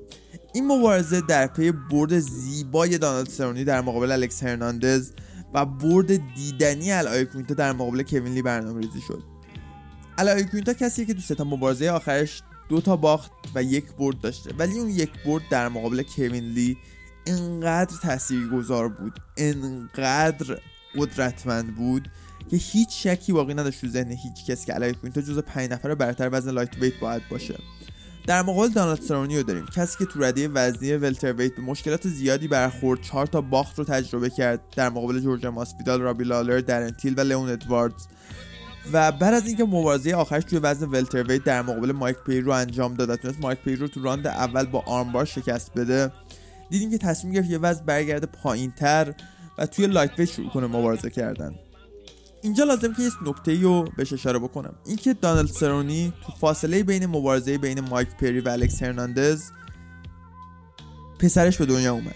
این مبارزه در پی برد زیبای دونالد سرونی در مقابل الکس هرناندز و برد دیدنی الای کوینتا در مقابل کوین لی برنامه ریزی شد. الای کوینتا کسیه که تو سه تا مبارزه آخرش دو تا باخت و یک برد داشته. ولی اون یک برد در مقابل کوین لی انقدر تاثیرگذار بود انقدر قدرتمند بود که هیچ شکی باقی نداشت تو ذهن هیچ کسی که الای کوینتا جز پنج نفر برتر وزن lightweight باید باشه. در مقابل دانالد سرونی داریم. کسی که تو رده وزنی welterweight به مشکلات زیادی برخورد چهار تا باخت رو تجربه کرد. در مقابل جورج ماسویدال رابی لالر درن تیل و لئون ادواردز. و بعد از اینکه مبارزه آخرش توی وزن welterweight در مقابل مایک پری رو انجام داد تونست مایک پری رو تو راند اول با armbar شکست بده دیدیم که تصمیم گرفت یه وزن برگرده پایینتر و توی light شروع کنه مبارزه کردن. اینجا لازم که یه نکته رو بهش اشاره بکنم. اینکه دانالد سرونی تو فاصله بین مبارزه بین مایک پری و الکس هرناندز پسرش به دنیا اومد.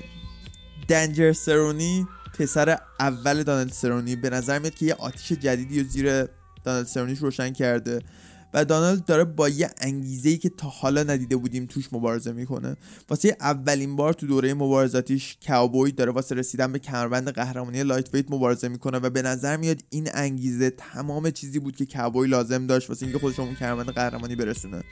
دنجر سرونی پسر اول دانلد سرونی. به نظر میاد که یه آتیش جدیدی رو زیر دانلد سرونیش روشن کرده. و دانالد داره با یه انگیزه ای که تا حالا ندیده بودیم توش مبارزه می‌کنه. واسه اولین بار تو دوره مبارزاتیش کاوبوی داره واسه رسیدن به کمربند قهرمانی لایت ویت مبارزه می‌کنه و به نظر میاد این انگیزه تمام چیزی بود که کاوبوی لازم داشت واسه اینکه خودش اون کمربند قهرمانی برسونه.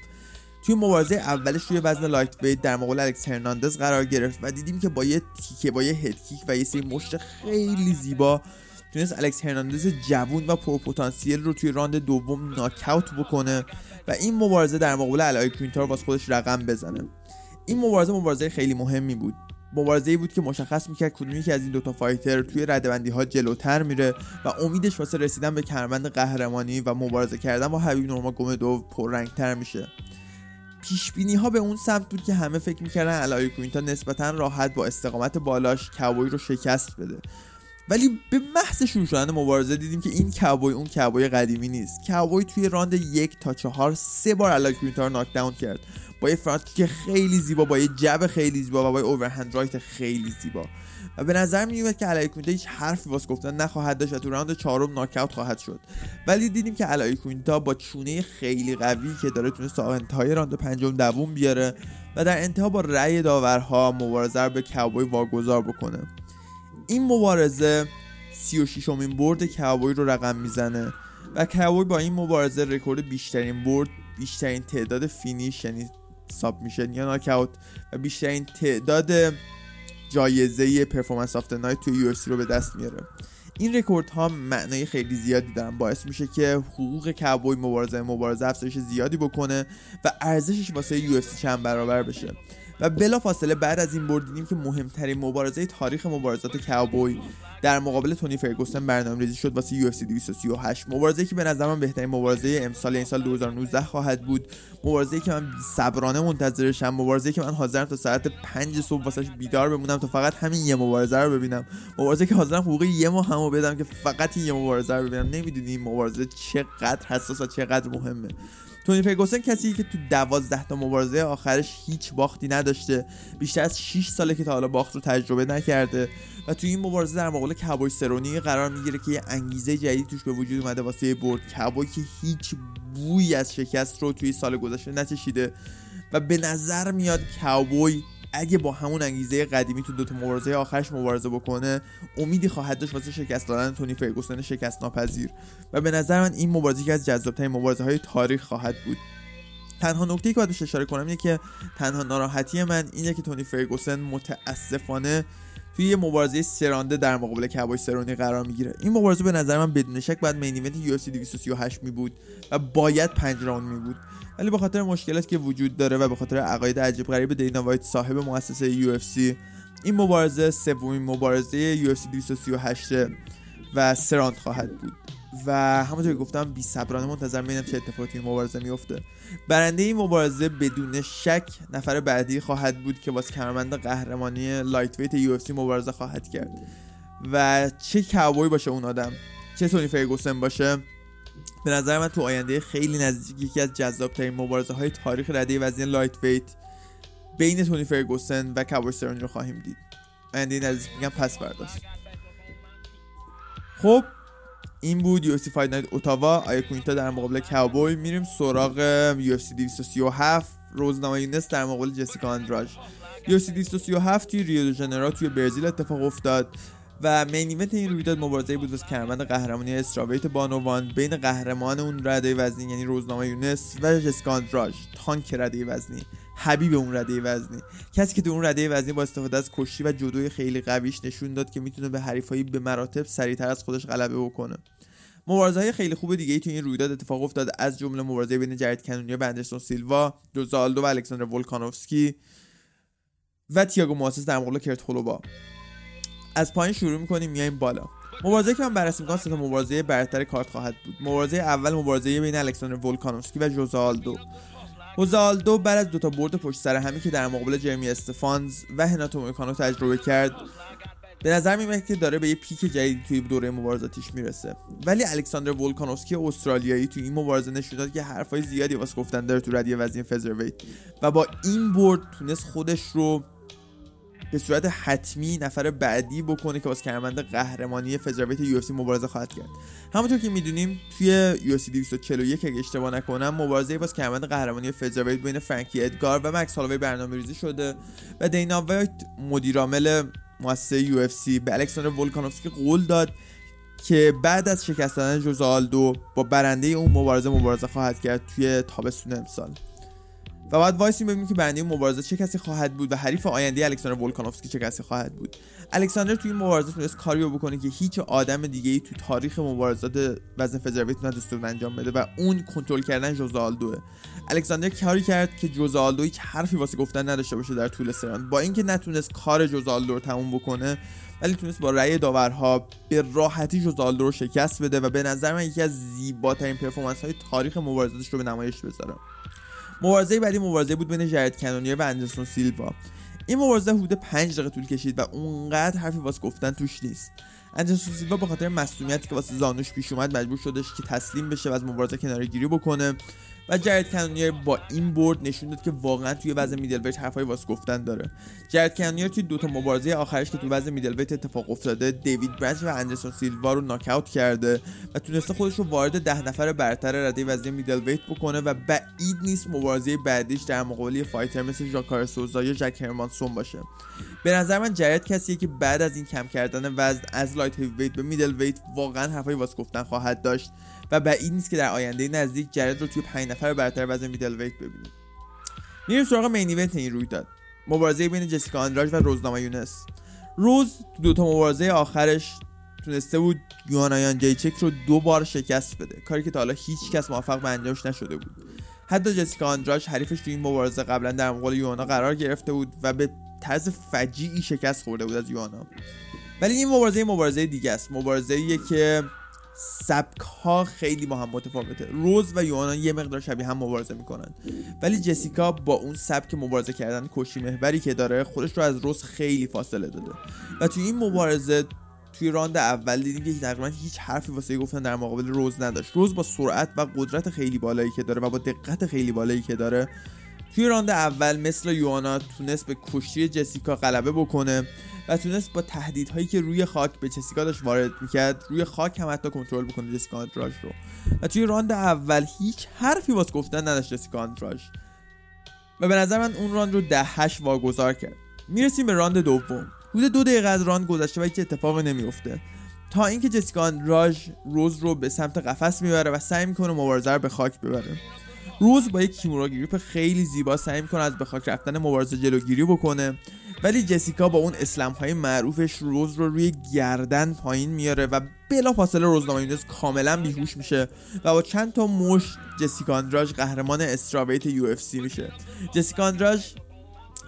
توی مبارزه اولش روی وزن lightweight در مقابل الکس هرناندز قرار گرفت و دیدیم که با یه تیکه با یه head kick و یه سری مشت خیلی زیبا تونست الکس هرناندز جوون و پرپتانسیل رو توی راند دوم ناکاوت بکنه و این مبارزه در مقابل ال آیکوینتا رو واسه خودش رقم بزنه. این مبارزه مبارزه خیلی مهمی بود. مبارزه بود که مشخص می‌کرد کدومی که از این دوتا fighter توی رده‌بندی ها جلوتر میره و امیدش واسه رسیدن به کمربند قهرمانی و مبارزه کردن با حبیب نورماگومدوف پررنگتر میشه. پیش‌بینی ها به اون سمت بود که همه فکر می‌کردن ال آیکوینتا نسبتا راحت با استقامت بالاش کابوی رو شکست بده. ولی به محض شروع شدن مبارزه دیدیم که این کابوی اون کابوی قدیمی نیست. کابوی توی راند یک تا چهار سه بار ال رو knockdown کرد. با یه front kick خیلی زیبا با یه jab خیلی زیبا و با یه overhand right خیلی زیبا. و به نظر میومد که ال آیکوینتا هیچ حرفی واسه گفتن نخواهد داشت و تو راند چهارم ناکاوت خواهد شد. ولی دیدیم که ال آیکوینتا با چونه خیلی قوی که داره تونست تا انتهای راند پنجم دووم بیاره و در انتها با رأی داورها مبارزه رو به کاوبوی واگذار بکنه. این مبارزه 36 امین برد کاوبوی رو رقم می‌زنه و کاوبوی با این مبارزه رکورد بیشترین برد بیشترین تعداد finish یعنی submission یا ناکاوت. و بیشترین تعداد جایزه performance of night توی UFC رو به دست میاره. این رکورد ها معنای خیلی زیادی دارن. باعث میشه که حقوق کابوی مبارزه مبارزه افزایش زیادی بکنه و ارزشش واسه یو چند برابر بشه. و بلا فاصله بعد از این برد دیدیم که مهمترین مبارزه تاریخ مبارزات کاوبوی در مقابل تونی فرگوسن برنامه‌ریزی شد واسه UFC 238 مبارزه که به نظر من بهترین مبارزه امسال این سال 2019 خواهد بود. مبارزه که من صبرانه منتظرشم. مبارزه که من حاضرم تا ساعت 5 صبح واسش بیدار بمونم تا فقط همین یه مبارزه رو ببینم. مبارزه که حاضرم حقوق یه ماه همو بدم که فقط یه مبارزه رو ببینم. نمی‌دونی این مبارزه چقدر حساس و چقدر مهمه. تونی فرگوسن کسی که تو دوازده تا مبارزه آخرش هیچ باختی نداشته. بیشتر از 6 ساله که تا حالا باخت رو تجربه نکرده. و توی این مبارزه در مقابل کبوی سرونی قرار می‌گیره که یه انگیزه جدید توش به وجود اومده واسه برد. کبوی که هیچ بوی از شکست رو توی سال گذشته نچشیده. و به نظر میاد کاوبوی اگه با همون انگیزه قدیمی تو دوتا مبارزه آخرش مبارزه بکنه امیدی خواهد داشت واسه شکست دادن تونی فرگوسن شکست ناپذیر و به نظر من این مبارزه که از جذابترین مبارزه های تاریخ خواهد بود. تنها نکته که باید بهش اشاره کنم اینه که تنها ناراحتی من اینه که تونی فرگوسن متاسفانه توی یه مبارزه سرانده در مقابل کبای سرونی قرار می‌گیره. این مبارزه به نظر من بدون شک بعد مین ایونت یو 238 می بود و باید 5 راوند می بود ولی به خاطر مشکلاتی که وجود داره و به خاطر عقاید عجیب غریب دینا وایت صاحب مؤسسه UFC این مبارزه سومین مبارزه UFC 238 و سه راند خواهد بود. و همونطور که گفتم بی صبرانه منتظریم ببینیم چه اتفاقی این مبارزه میفته برنده این مبارزه بدون شک نفر بعدی خواهد بود که واسه کمربند قهرمانی lightweight UFC مبارزه خواهد کرد. و چه کاوبوی باشه اون آدم چه تونی فرگوسن باشه به نظر من تو آینده خیلی نزدیک یکی از جذابترین مبارزه های تاریخ رده وزنی lightweight بین تونی فرگوسن و کابوی رو خواهیم دید. آینده نزدیک میگم پس برداشت. خب این بود UFC Fight Night اوتاوا آیکونیتا در مقابل کاوبوی. میریم سراغ UFC 237 رز نامایونس در مقابل جسیکا آندراژ. UFC 237 توی ریو دو ژنرو توی برزیل اتفاق افتاد. و مین ایونت این رویداد مبارزه بود واسه کمربند قهرمانی استراویت بانوان بین قهرمان اون رده وزنی یعنی روزنامه یونس و جسیکا اندراژ تانک رده وزنی حبیب اون رده وزنی. کسی که تو اون رده وزنی با استفاده از کشتی و جدوی خیلی قویش نشون داد که می‌تونه به حریفایی به مراتب سریعتر از خودش غلبه بکنه. مبارزه های خیلی خوب دیگه ای تو این رویداد اتفاق افتاد از جمله مبارزه بین جرید کنونیا و اندرسون سیلوا دوزالدو و الکساندر ولکانوفسکی و تییاگو مواسس در مقابل کرت هولوبا. از پایین شروع می‌کنیم میایم بالا. مبارزه که من بررسی می‌کنم سه مبارزه برتر کارت خواهد بود. مبارزه اول مبارزه بین الکساندر ولکانوفسکی و جوزالدو. جوزالدو بعد از دوتا برد پشت سر همی که در مقابل جرمی استفانز و هناتو مویکانو تجربه کرد به نظر میاد که داره به یه پیک جدیدی توی دوره مبارزاتیش می‌رسه. ولی الکساندر ولکانوفسکی استرالیایی توی این مبارزه نشون داد که حرفای زیادی واسه گفتن داره تو ردی وزین فزرویت. و با این برد تونست خودش رو به صورت حتمی نفر بعدی بکنه که واسه کمربند قهرمانی featherweight UFC مبارزه خواهد کرد. همونطور که می‌دونیم توی UFC 241 اگه اشتباه نکنم مبارزه واسه کمربند قهرمانی featherweight بین فرانکی ادگار و مکس هالووی برنامه‌ریزی شده و دینا وایت مدیرعامل مؤسسه UFC به الکساندر ولکانوفسکی قول داد که بعد از شکست دادن جوزه آلدو با برنده اون مبارزه مبارزه خواهد کرد توی تابستون امسال. و باید وایسیم ببینیم که برنده مبارزه چه کسی خواهد بود و حریف آینده الکساندر ولکانوفسکی چه کسی خواهد بود. الکساندر توی این مبارزه تونست کاری رو بکنه که هیچ آدم دیگه ای تو تاریخ مبارزات وزن featherweight نتونسته انجام بده و اون کنترل کردن جوزه آلدوئه الکساندر کاری کرد که جوزه آلدو هیچ حرفی واسه گفتن نداشته باشه در طول سه راند. با اینکه نتونست کار جوزه آلدو رو تموم بکنه ولی تونست با رأی داورها به راحتی جوزه آلدو رو شکست بده و به نظر من یکی از زیباترین performance های تاریخ مبارزاتش رو به نمایش بذاره. مبارزه بعدی مبارزه بود بین جرد کنونیر و اندرسون سیلوا. این مبارزه حدود 5 دقیقه طول کشید و اونقدر حرفی واسه گفتن توش نیست. اندرسون سیلوا به خاطر مسئولیتی که واسه زانوش پیش اومد مجبور شدش که تسلیم بشه و از مبارزه کناره گیری بکنه. و جرد کنونیر با این برد نشون داد که واقعا توی وزن میدل حرفای واسه گفتن داره. جرد کنونیر توی دوتا مبارزه آخرش که تو وزن میدل اتفاق افتاده دیوید برنچ و اندرسون سیلوا رو ناکاوت کرده و تونسته خودش رو وارد ده نفر برتر رده وزن middle بکنه و بعید نیست مبارزه بعدیش در مقابل fighter مثل ژاکاره سوزا یا جک هرمانسون باشه. به نظر من جرد کسیه که بعد از این کم کردن وزن از lightweight به middleweight واقعا حرفای واسه گفتن خواهد داشت. و بعید نیست که در آینده نزدیک جرد رو توی 5 نفر برتر وزن middleweight ببینیم. میریم سراغ main event این رویداد. مبارزه بین جسیکا آندراژ و رز نامایونس. روز تو دوتا مبارزه آخرش تونسته بود یوانایان جیچک رو دو بار شکست بده کاری که تا حالا هیچ کس موفق به انجامش نشده بود. حتی جسیکا آندراش حریفش تو این مبارزه قبلا در مقابل یوانا قرار گرفته بود و به طرز فجیعی شکست خورده بود از یوانا ولی این مبارزه مبارزه دیگه است. مبارزه که سبک ها خیلی با هم متفاوته. روز و یوانا یه مقدار شبیه هم مبارزه می‌کنن. ولی جسیکا با اون سبک مبارزه کردن کشی محوری که داره خودش رو از روز خیلی فاصله داده. و توی این مبارزه توی راند اول دیدیم که تقریبا هیچ حرفی واسه گفتن در مقابل روز نداشت. روز با سرعت و قدرت خیلی بالایی که داره و با دقت خیلی بالایی که داره توی راند اول مثل یوانا تونست به کشتی جسیکا غلبه بکنه و تونست با تهدیدهایی که روی خاک به جسیکا داشت وارد می‌کرد روی خاک هم حتی کنترل بکنه جسیکا آندراش رو. و توی راند اول هیچ حرفی واسه گفتن نداشت جسیکا آندراش و به نظر من اون راند رو ده هشت واگذار کرد. می‌رسیم به راند دوم. حدود دو دقیقه از راند گذشته و هیچ اتفاقی نمیفته تا اینکه جسیکا آندراژ رز رو به سمت قفس می‌بره و سعی می‌کنه مبارزه رو به خاک ببره. رز با یک kimura grip خیلی زیبا سعی می‌کنه از به خاک رفتن مبارزه جلوگیری بکنه. ولی جسیکا با اون slam های معروفش رز رو روی گردن پایین میاره و بلا فاصله رز نامایونس کاملا بیهوش میشه و با چند تا مشت جسیکا آندراژ قهرمان strawweight UFC میشه. جسیکا آندراژ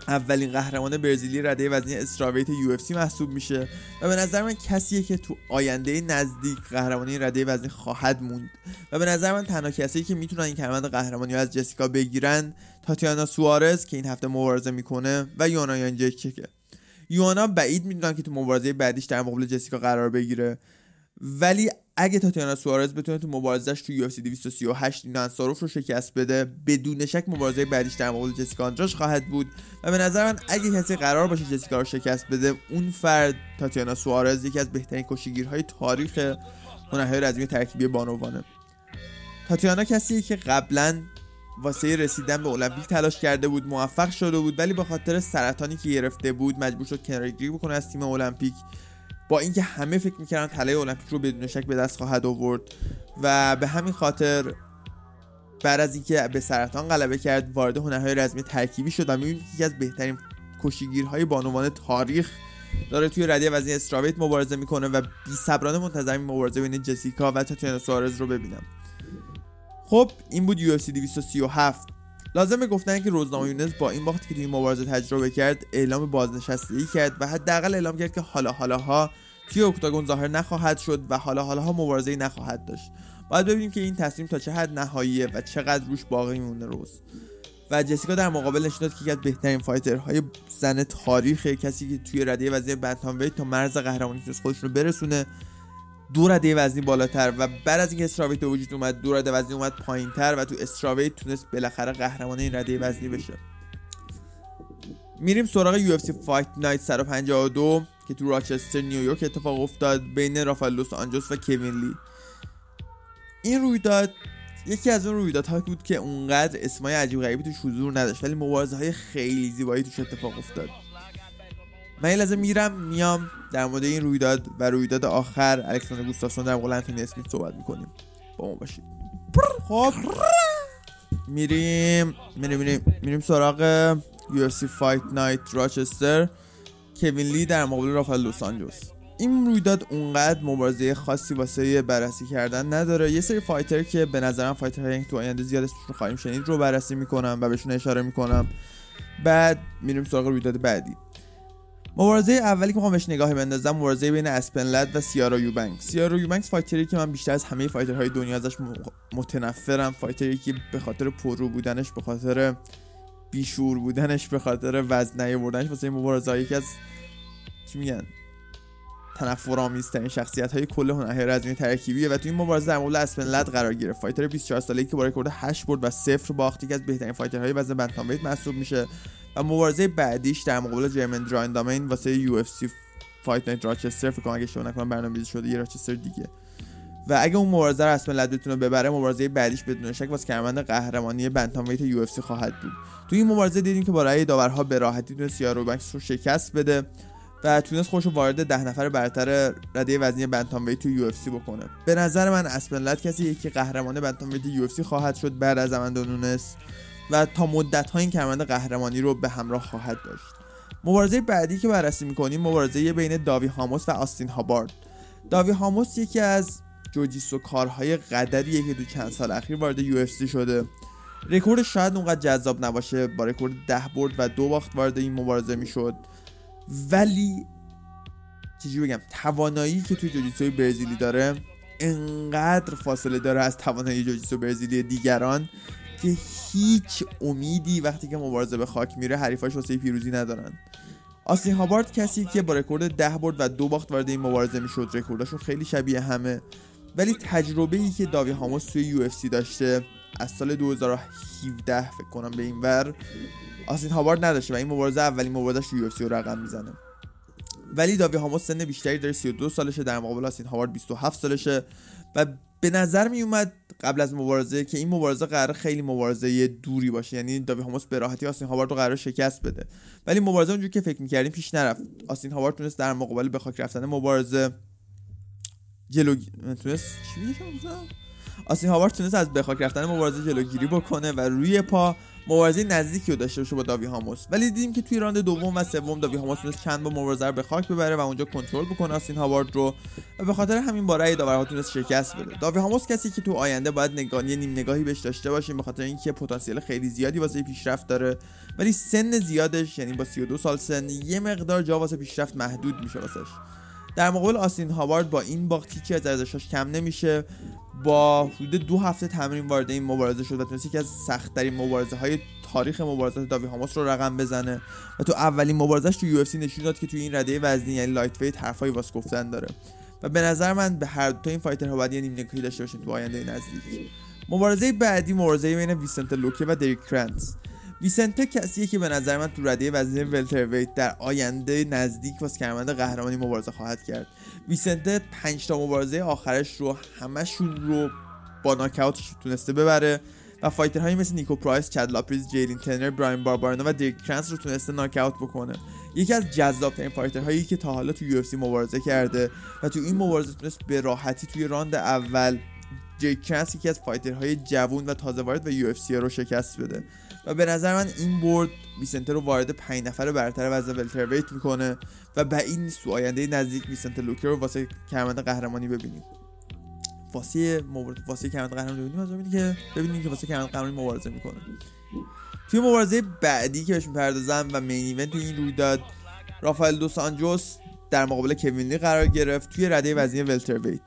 اولین قهرمان برزیلی رده وزنی strawweight UFC محسوب میشه و به نظر من کسیه که تو آینده نزدیک قهرمانی رده وزنی خواهد موند. و به نظر من تنها کسی که می‌تونن این کمربند قهرمانی از جسیکا بگیرن تاتیانا سوارز که این هفته مبارزه می‌کنه و یوانا یانجچیک یوانا بعید می‌دونم که تو مبارزه بعدیش در مقابل جسیکا قرار بگیره. ولی اگه تاتیانا سوارز بتونه تو مبارزش تو UFC 238 این انصاروف رو شکست بده بدون شک مبارزه بعدیش در مقابل جسیکا آندراش خواهد بود. و به نظر من اگه کسی قرار باشه جسیکا رو شکست بده اون فرد تاتیانا سوارز یکی از بهترین کشیگیرهای تاریخ هنرهای رزمی ترکیبی بانوانه. تاتیانا کسیه که قبلا واسه رسیدن به المپیک تلاش کرده بود موفق شده بود ولی به خاطر سرطانی که گرفته بود مجبور شد کنارگیری بکنه از تیم المپیک. با اینکه همه فکر می‌کردن طلای المپیک رو بدون شک به دست خواهد آورد و به همین خاطر بعد از اینکه به سرطان غلبه کرد وارد هنرهای رزمی ترکیبی شد و می‌بینید یکی از بهترین کشیگیرهای بانوان تاریخ داره توی ردیه وزنی استراویت مبارزه می‌کنه و بی صبرانه منتظر مبارزه بین جسیکا و تاتیانا سوارز رو ببینم. خب این بود UFC 237 لازمه گفتن که روزنامه یونس با این باختی که توی مبارزه تجربه کرد اعلام بازنشستگی کرد و حداقل اعلام کرد که حالا حالاها توی اکتاگون ظاهر نخواهد شد و حالا حالاها مبارزه نخواهد داشت. باید ببینیم که این تصمیم تا چه حد نهاییه و چقدر روش باقی مونده روز. و جسیکا در مقابل نشون داد که یکی از بهترین فایترهای زن تاریخ کسی که توی رده وزنی بنتام تا مرز قهرمانی خودش رو برسونه. دو رده وزنی بالاتر و بعد از اینکه استراویت به وجود اومد دو رده وزنی اومد پایینتر و تو استراویت تونست بالاخره قهرمان این رده وزنی بشه. میریم سراغ UFC Fight Night 152 که تو راچستر نیویورک اتفاق افتاد بین رافائل دوس آنجوس و کوین لی. این رویداد یکی از اون رویدادهایی بود که اونقدر اسمای عجیب غریبی توش حضور نداشت ولی مبارزه های خیلی زیبایی توش اتفاق افتاد. من این لحظه میرم میام در مورد این رویداد و رویداد آخر الکساندر گوستافسون در مقابل آنتونی صحبت می‌کنیم. با ما باشید. خب میریم میریم میریم میریم سراغ UFC Fight Night راچستر. کوین لی در مقابل رافائل دوس آنجوس. این رویداد اونقدر مبارزه خاصی واسه بررسی کردن نداره. یه سری fighter که به نظرم fighter هایی تو آینده زیاد اسمشون خواهیم شنید رو بررسی می‌کنم و بهشون اشاره می‌کنم. بعد میریم سراغ رویداد بعدی. مبارزه اولی که می‌خوام بهش نگاهی بندازم مبارزه بین اسپن لد و سیارا یوبنک سیارا یوبنک fighter ی که من بیشتر از همه فایترهای دنیا ازش متنفرم fighter ی که به خاطر پررو بودنش به خاطر بیشعور بودنش به خاطر وزن نیاوردنش واسه مبارزه یکی از چی میگن؟ تنفرآمیزترین شخصیت های کل هنر رزمی ترکیبیه و تو این مبارزه در مقابل اسپن لد قرار گرفت. fighter 24 ساله‌ای که با رکورد 8 برد و 0 باخت که از بهترین fighter های وزن bantamweight محسوب میشه و مبارزه بعدیش در مقابل جرمین دراندامی واسه UFC Fight Night راچستر فکر کنم اگه اشتباه نکنم برنامه‌ریزی شده یه راچستر دیگه. و اگه اون مبارزه رو اسم لد بتونه ببره مبارزه بعدیش بدون شک واسه کمربند قهرمانی bantamweight UFC خواهد بود. تو این مبارزه دیدیم که با رأی داورها به راحتی تونست سیارا رو شکست بده. و تونست خودش وارد ده نفر برتر رده وزنی bantamweight تو UFC بکنه. به نظر من اسپن لد کسی که قهرمان bantamweight UFC خواهد شد بعد از امندا نونس و تا مدت ها این کمربند قهرمانی رو به همراه خواهد داشت. مبارزه بعدی که بررسی می‌کنیم مبارزه بین داوی هاموس و آستین هابارد. داوی هاموس یکی از جوجیسو کارهای قدریه که تو چند سال اخیر وارد UFC شده. رکورد شاید اونقدر جذاب نباشه با رکورد ده برد و دو باخت وارد این مبارزه می‌شد. ولی چیزی بگم توانایی که توی جوجیتسوی برزیلی داره انقدر فاصله داره از توانایی جوجیتسو برزیلی دیگران که هیچ امیدی وقتی که مبارزه به خاک میره حریفاش واسه پیروزی ندارن. آستین هابارد کسی که با رکورد ده برد و دو باخت وارد این مبارزه می‌شد رکورداشون خیلی شبیه همه. ولی تجربه ای که داوی هاموس توی UFC داشته از سال 2017 فکر کنم به این ور آستین هابارد نداشته و این مبارزه اولین مبارزش UFC رقم می‌زنه. ولی داوی هاموس سن بیشتری داره 32 سالشه در مقابل آستین هابارد 27 سالشه و به نظر می اومد قبل از مبارزه که این مبارزه قرار خیلی مبارزه دوری باشه. یعنی داوی هاموس به راحتی آستین هابارد رو قرار شکست بده. ولی مبارزه اونجوری که فکر می‌کردیم پیش نرفت. آسین هاوارد تونست در مقابل به خاک رفتن مبارزه جلو تونست چی آسین هاوارد تونست از به خاک رفتن مبارزه جلوگیری بکنه و روی پا مبارزه نزدیکی رو داشته باشه با داوی هاموس. ولی دیدیم که توی راند دوم و سوم داوی هاموس تونست چند با مبارزه رو به خاک ببره و اونجا کنترل بکنه آسین هاوارد رو. و به خاطر همین با رأی داورها تونست شکست بده. داوی هاموس کسی که تو آینده باید نگاهی نیم نگاهی بهش داشته باشیم به خاطر اینکه پتانسیل خیلی زیادی واسه پیشرفت داره. ولی سن زیادش یعنی با 32 سال سن یه مقدار جا واسه پیشرفت محدود میشه واسش. در مقابل آستین هابارد با این باخت هیچی از ارزشاش کم نمیشه. با حدود دو هفته تمرین وارد این مبارزه شد و تونست یکی از سختترین مبارزه های تاریخ مبارزات داوی هاموس رو رقم بزنه. و تو اولین مبارزش تو UFC نشون داد که توی این رده وزنی یعنی lightweight حرفای واسه گفتن داره. و به نظر من به هر دو این fighter ها باید یه نیم نگاهی داشته باشیم تو آینده نزدیک. مبارزه بعدی مبارزه بین ویسنته لوکه و دریک کرنس ویسنته کسیه که به نظر من تو رده وزنی welterweight در آینده نزدیک واسه کمربند قهرمانی مبارزه خواهد کرد ویسنته 5 تا مبارزه آخرش رو همشون رو با ناکاوت تونسته ببره و fighter هایی مثل نیکو پرایس، چد لاپریز، جیلین تنر، براین باربارنا و دریک کرنس رو تونسته ناکاوت بکنه. یکی از جذابترین fighter هایی که تا حالا تو UFC مبارزه کرده و تو این مبارزه تونست به راحتی توی راند اول دریک کرنس یکی از fighter های جوون و تازه وارد UFC رو شکست بده و به نظر من این برد ویسنته رو وارد 5 نفر برتر وزن welterweight می‌کنه و این سو آینده نزدیک ویسنته لوکه رو واسه کمربند قهرمانی ببینیم. واسه مبارزه واسه کمربند قهرمانی ببینیم. از ببینیم که ببینیم که واسه کمربند قهرمانی مبارزه می‌کنه. توی مبارزه بعدی که بهش می‌پردازم و main event این رویداد رافائل دوس آنجوس در مقابل کوین قرار گرفت توی رده وزنی ولترویت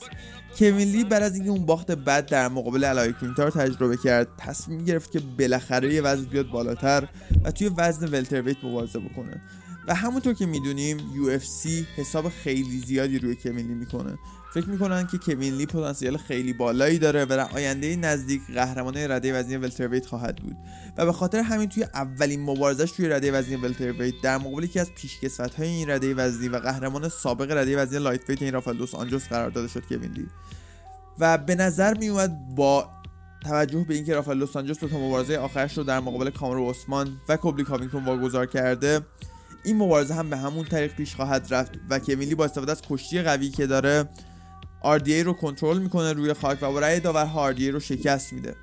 کوین بعد از اینکه اون باخت بد در مقابل الای کوینتا رو تجربه کرد تصمیم گرفت که بالاخره یه وزن بیاد بالاتر و توی وزن ولترویت مبارزه بکنه. و همونطور که می‌دونیم UFC حساب خیلی زیادی روی کوین می‌کنه. فکر می‌کنن که کوین لی پتانسیل خیلی بالایی داره و در آینده نزدیک قهرمان رده وزنی ولترویت خواهد بود. و به خاطر همین توی اولین مبارزش توی رده وزنی welterweight در مقابل یکی از پیشکسوت های این رده وزنی و قهرمان سابق رده وزنی lightweight این رافال دوس آنجوس قرار داده شد کوین لی. و به نظر میومد با توجه به اینکه رافال دوس آنجوس تا مبارزه آخرش رو در مقابل کامرو عثمان و کلبی کاوینگتون واگذار کرده این مبارزه هم به همون طریق پیش خواهد رفت و کوین با استفاده از کشتی قوی که داره RDA رو کنترل می‌کنه روی خاک و با داور RDA رو شکست میده.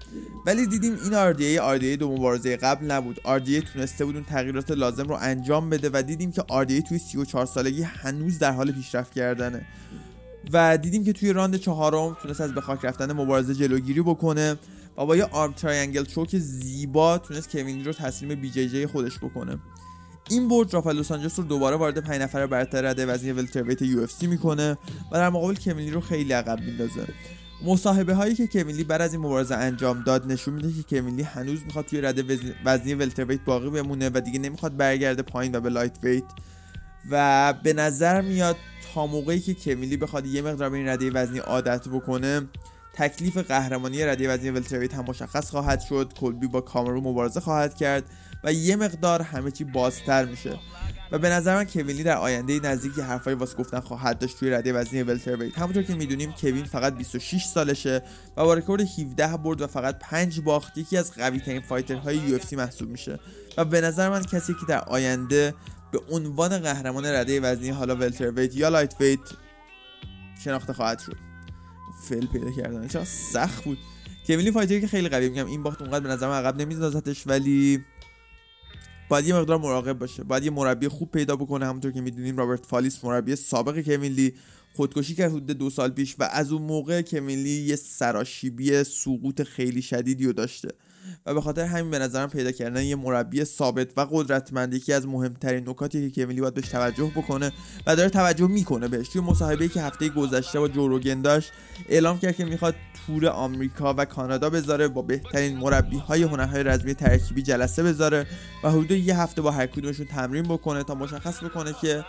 ولی دیدیم این RDA RDA دو مبارزه قبل نبود. RDA تونسته بود اون تغییرات لازم رو انجام بده و دیدیم که RDA توی 34 سالگی هنوز در حال پیشرفت کردنه. و دیدیم که توی راند چهارم تونست از به خاک رفتن مبارزه جلوگیری بکنه و با یه arm triangle choke زیبا تونست کوین رو تسلیم BJJ خودش بکنه. این برد رافائل دوس رو دوباره وارد 5 نفر برتر رده وزنی welterweight UFC می‌کنه و در مقابل کوین لی رو خیلی عقب میندازه. مصاحبه هایی که کوین لی بعد از این مبارزه انجام داد نشون میده که کوین لی هنوز می‌خواد توی رده وزنی welterweight باقی بمونه و دیگه نمی‌خواد برگرده پایین و به lightweight. و به نظر میاد تا موقعی که کوین لی بخواد یه مقدار به این رده وزنی عادت بکنه تکلیف قهرمانی رده وزنی welterweight هم مشخص خواهد شد. کلبی با کامرو مبارزه خواهد کرد و یه مقدار همه چی بازتر میشه. و به نظر من کوین لی در آینده نزدیکی حرفای واسه گفتن خواهد داشت توی رده وزنی welterweight همونطور که می‌دونیم کوین فقط 26 سالشه و با رکورد 17 برد و فقط 5 باخت. یکی از قوی ترین fighter های UFC محسوب میشه. و به نظر من کسی که در آینده به عنوان قهرمان رده وزنی حالا welterweight یا lightweight شناخته خواهد شد. فعل پیدا کردن. چرا سخت بود. کوین لی fighter ی که خیلی قوی میگم. این باخت اونقدر به نظر من عقب نمیندازتش ولی باید یه مقدار مراقب باشه. باید یه مربی خوب پیدا بکنه. همونطور که می‌دونیم رابرت فالیس مربی سابق کوین لی خودکشی کرد حدود دو سال پیش و از اون موقع کوینلی یه سراشیبی سقوط خیلی شدیدی رو داشته. و به خاطر همین به نظرم پیدا کردن یه مربی ثابت و قدرتمند یکی از مهمترین نکاتی که کوینلی باید بهش توجه بکنه و داره توجه می‌کنه بهش. توی مصاحبه‌ای که هفته گذشته با جوروگن داشت اعلام کرد که می‌خواد تور آمریکا و کانادا بذاره با بهترین مربی های هنرهای رزمی ترکیبی جلسه بذاره و حدود یه هفته با هر کدومشون تمرین بکنه تا مشخص بکنه که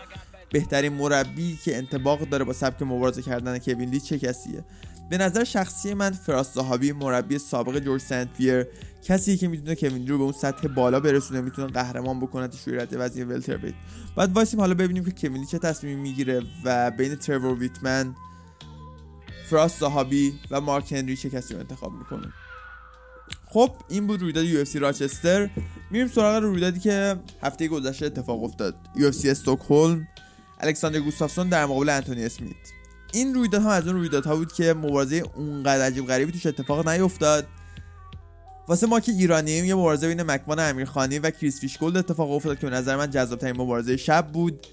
بهترین مربی که انطباق داره با سبک مبارزه کردن کوین چه کسیه. به نظر شخصی من فراس زهابی مربی سابق جورج سنت کسی که می‌تونه کوین رو به اون سطح بالا برسونه می‌تونه قهرمان بکنه توی رده وزنی welterweight بعد وایسیم حالا ببینیم که کوین چه تصمیمی می‌گیره و بین ترور ویتمن فراس زهابی و مارک هنری چه کسی رو انتخاب می‌کنه. خب این بود رویداد UFC راچستر. میریم سراغ رویدادی که هفته گذشته اتفاق افتاد. UFC استکهلم الکساندر گوستافسون در مقابل انتونی اسمیت. این رویداد هم از اون رویدادها بود که مبارزه اونقدر عجیب غریبی توش اتفاق نیفتاد. واسه ما که ایرانیم یه مبارزه بین مکوان امیرخانی و کریس فیشگولد اتفاق افتاد که به نظر من جذابترین مبارزه شب بود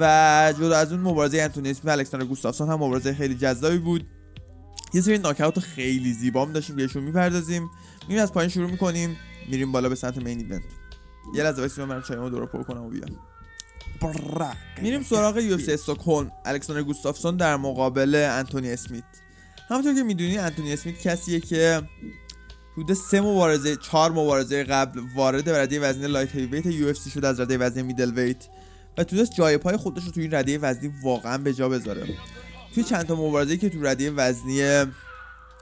و جدا از اون مبارزه انتونی اسمیت و الکساندر گوستافسون هم مبارزه خیلی جذابی بود. یه سری ناکاوت خیلی زیبا هم داشتیم بهشون می‌پردازیم. میریم از پایین شروع می‌کنیم میریم بالا به سمت main event یه لحظه واسه من چایمو دور پر کنم و بیام. میریم سراغ UFC استکهلم. الکساندر گوستافسون در مقابل انتونی اسمیت. همونطور که می‌دونی انتونی اسمیت کسیه که حدود سه مبارزه چهار مبارزه قبل وارد رده وزنی light heavyweight UFC شد از رده وزنی middleweight و تونست جای پای خودش رو توی این رده وزنی واقعا به جا بذاره. توی چند تا مبارزه که تو رده وزنی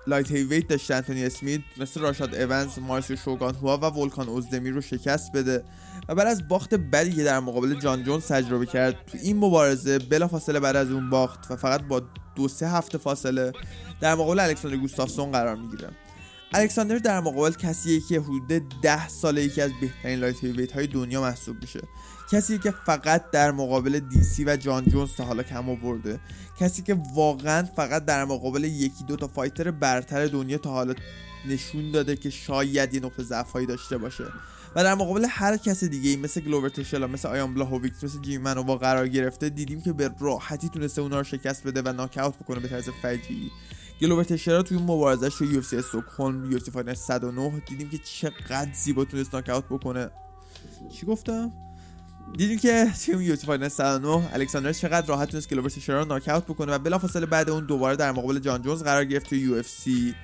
light heavyweight داشته انتونی اسمیت مثل راشاد اونز مائوریسیو شوگان هوا و ولکان اوزدمیر رو شکست بده و بعد از باخت بدی که در مقابل جان جونز تجربه کرد تو این مبارزه بلافاصله بعد از اون باخت و فقط با دو سه هفته فاصله در مقابل الکساندر گوستافسون قرار می‌گیره. الکساندر در مقابل کسیه که حدود ده ساله یکی از بهترین light heavyweight های دنیا محسوب میشه. کسی که فقط در مقابل DC و جان جونز تا حالا کم آورده. کسی که واقعا فقط در مقابل یکی دو تا فایتر برتر دنیا تا حالا نشون داده که شاید یه نقطه ضعفایی داشته باشه. و در مقابل هر کس دیگه ای مثل گلوور تشلا مثل آیان بلاهویکس مثل جیمی با قرار گرفته دیدیم که به راحتی تونسته اونا رو شکست بده و ناکاوت بکنه به طرز فجیعی. گلوور تشلا توی مبارزش توی سی استکهلم یو اف 109 دیدیم که چقدر زیبا تونست ناکاوت بکنه. چی گفتم؟ دیدیم که اون UFC Fight 109 الکساندر چقدر راحت تونست گلوور تشرا رو ناک اوت بکنه و بلافاصله بعد اون دوباره در مقابل جان جونز قرار گرفت توی UFC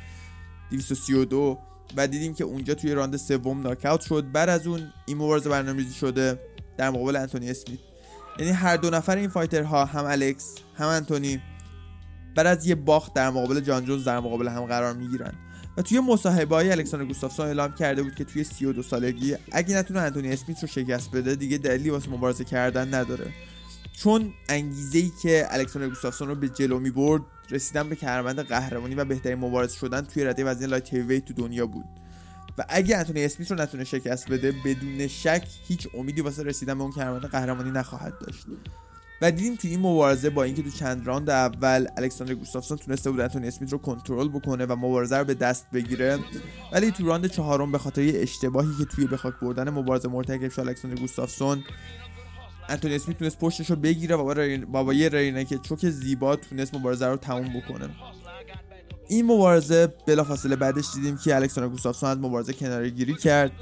232 و دیدیم که اونجا توی راند سوم knock شد. بعد از اون این مبارزه برنامه‌ریزی شده در مقابل انتونی اسمیت. یعنی هر دو نفر این fighter ها هم الکس هم انتونی بعد از یه باخت در مقابل جان جونز در مقابل هم قرار می‌گیرن. و توی مصاحبه های الکساندر گوستافسون اعلام کرده بود که توی 32 سالگی اگه نتونه انتونی اسمیت رو شکست بده دیگه دلیلی واسه مبارزه کردن نداره. چون انگیزه ای که الکساندر گوستافسون رو به جلو می برد رسیدن به کمربند قهرمانی و بهترین مبارز شدن توی رده وزن light heavy تو دنیا بود. و اگه انتونی اسمیت رو نتونه شکست بده بدون شک هیچ امیدی واسه رسیدن به اون کمربند قهرمانی نخواهد داشت. و دیدیم توی این مبارزه با اینکه تو چند راند اول الکساندر گوستافسون تونسته بود انتونی اسمیت رو کنترل بکنه و مبارزه رو به دست بگیره ولی تو راند چهارم به خاطر اشتباهی که توی بخاک بردن مبارزه مرتکب شد الکساندر گوستافسون انتونی اسمیت تونست پشتش رو بگیره و با یه رینه که چوک زیبا تونست مبارزه رو تموم بکنه. این مبارزه بلافاصله بعدش دیدیم که الکساندر گوستافسون از مبارزه کناره گیری کرد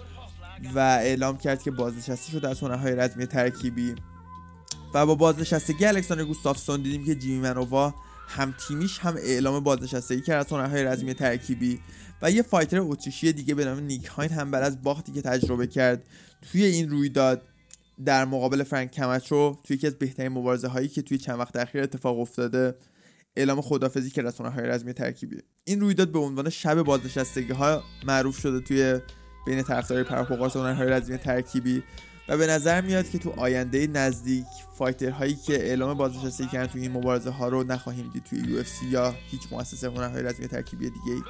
و اعلام کرد که بازنشسته شده از هنرهای رزمی ترکیبی. و با بازنشستگی الکساندر گوستافسون دیدیم که جیمی منووا هم تیمیش هم اعلام بازنشستگی کرد از هنرهای رزمی ترکیبی و یه فایتر اتریشی دیگه به نام نیک هاین هم بعد از باختی که تجربه کرد توی این رویداد در مقابل فرانک کمچو توی یکی از بهترین مبارزه هایی که توی چند وقت اخیر اتفاق افتاده اعلام خدافزی کرد از هنرهای رزمی ترکیبی. این رویداد به عنوان شب بازنشستگی ها معروف شده توی بین طرفدارای پرپوقاس هنرهای رزمی ترکیبی. و به نظر میاد که تو آینده نزدیک فایتر هایی که اعلام بازنشستگی کردن توی این مبارزه ها رو نخواهیم دید توی یو یا هیچ مؤسسه هنرهای رزمی ترکیبی دیگه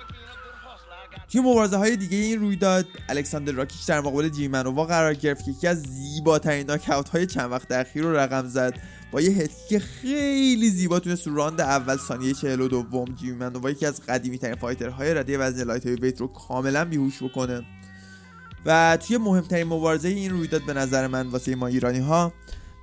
توی مبارزه های دیگه این رویداد الکساندر راکیچ در مقابل جیمی مانوا قرار گرفت که یکی از زیباترین ناکاوت های چند وقت اخیر رو رقم زد با یه head kick ی که خیلی زیبا تونست راند اول ثانیه 42 جیمی مانوا یکی از قدیمی ترین fighter های رده وزن lightweight رو کاملا بیهوش بکنه. و توی مهمترین مبارزه این رویداد به نظر من واسه ما ایرانی ها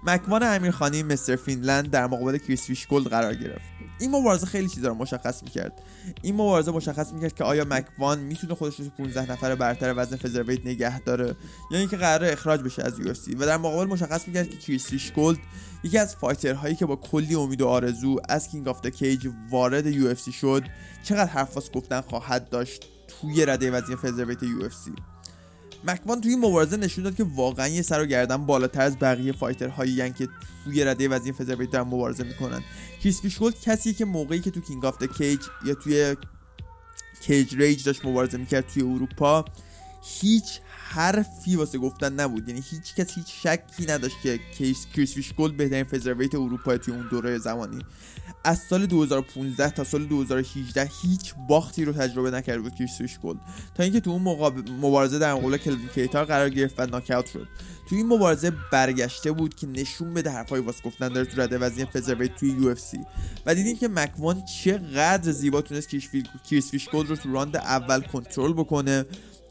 مکوان امیرخانی Mr. Finland در مقابل کریس فیشگولد قرار گرفت. این مبارزه خیلی چیزا رو مشخص می‌کرد. این مبارزه مشخص می‌کرد که آیا مکوان می‌تونه خودش رو 15 نفر برتر وزن featherweight نگه داره یا اینکه قرار اخراج بشه از UFC و در مقابل مشخص می‌کرد که کریس فیشگولد یکی از fighter هایی که با کلی امید و آرزو از King of Cage وارد UFC شد چقدر حرف گفتن خواهد داشت توی رده وزن featherweight UFC مکوان توی مبارزه نشون داد که واقعا یه سر و گردن بالاتر از بقیه fighter هایی که توی رده وزنی featherweight در مبارزه می‌کنن. کریس فیشگولد کسیه که موقعی که تو King of Cage یا توی Cage Rage داشت مبارزه می‌کرد توی اروپا هیچ حرفی واسه گفتن نبود. یعنی هیچ کس هیچ شکی نداشت که کیس کریس فیشگولد بهترین featherweight اروپا توی اون دوره زمانی. از سال 2015 تا سال 2018 هیچ باختی رو تجربه نکرد بود کریس فیشگولد. تا اینکه تو اون مبارزه در مقابل کلوین کیتار قرار گرفت و ناکاوت شد. تو این مبارزه برگشته بود که نشون بده حرفای واسه گفتن داره تو رده وزنی featherweight توی UFC و دیدیم که مکوان چقدر زیبا تونست کریس فیشگولد رو تو راند اول کنترل بکنه.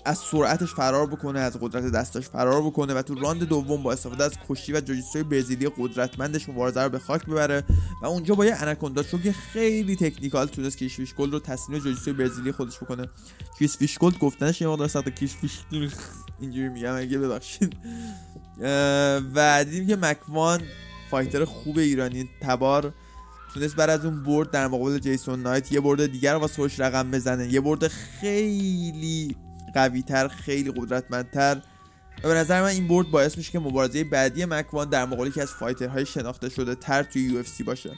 از سرعتش فرار بکنه از قدرت دستاش فرار بکنه و تو راند دوم با استفاده از کشتی و جوجیتسوی برزیلی قدرتمندش مبارزه رو به خاک ببره و اونجا با یه anaconda که خیلی technical تونست کیش فیش رو تسلیم جوجیتسوی برزیلی خودش بکنه. کیش فیش گفتنش یه مقدار سخته کیش فیش اینجوری میگم اگه ببخشید. و دیدیم که مکوان fighter خوب ایرانی تبار تونست بعد از اون برد در مقابل جیسون نایت یه برد دیگر واسه خودش رقم بزنه. یه برد خیلی قویتر خیلی قدرتمندتر. و به نظر من این برد باعث میشه که مبارزه بعدی مکوان در مقابل که از fighter های شناخته شده تر توی UFC باشه.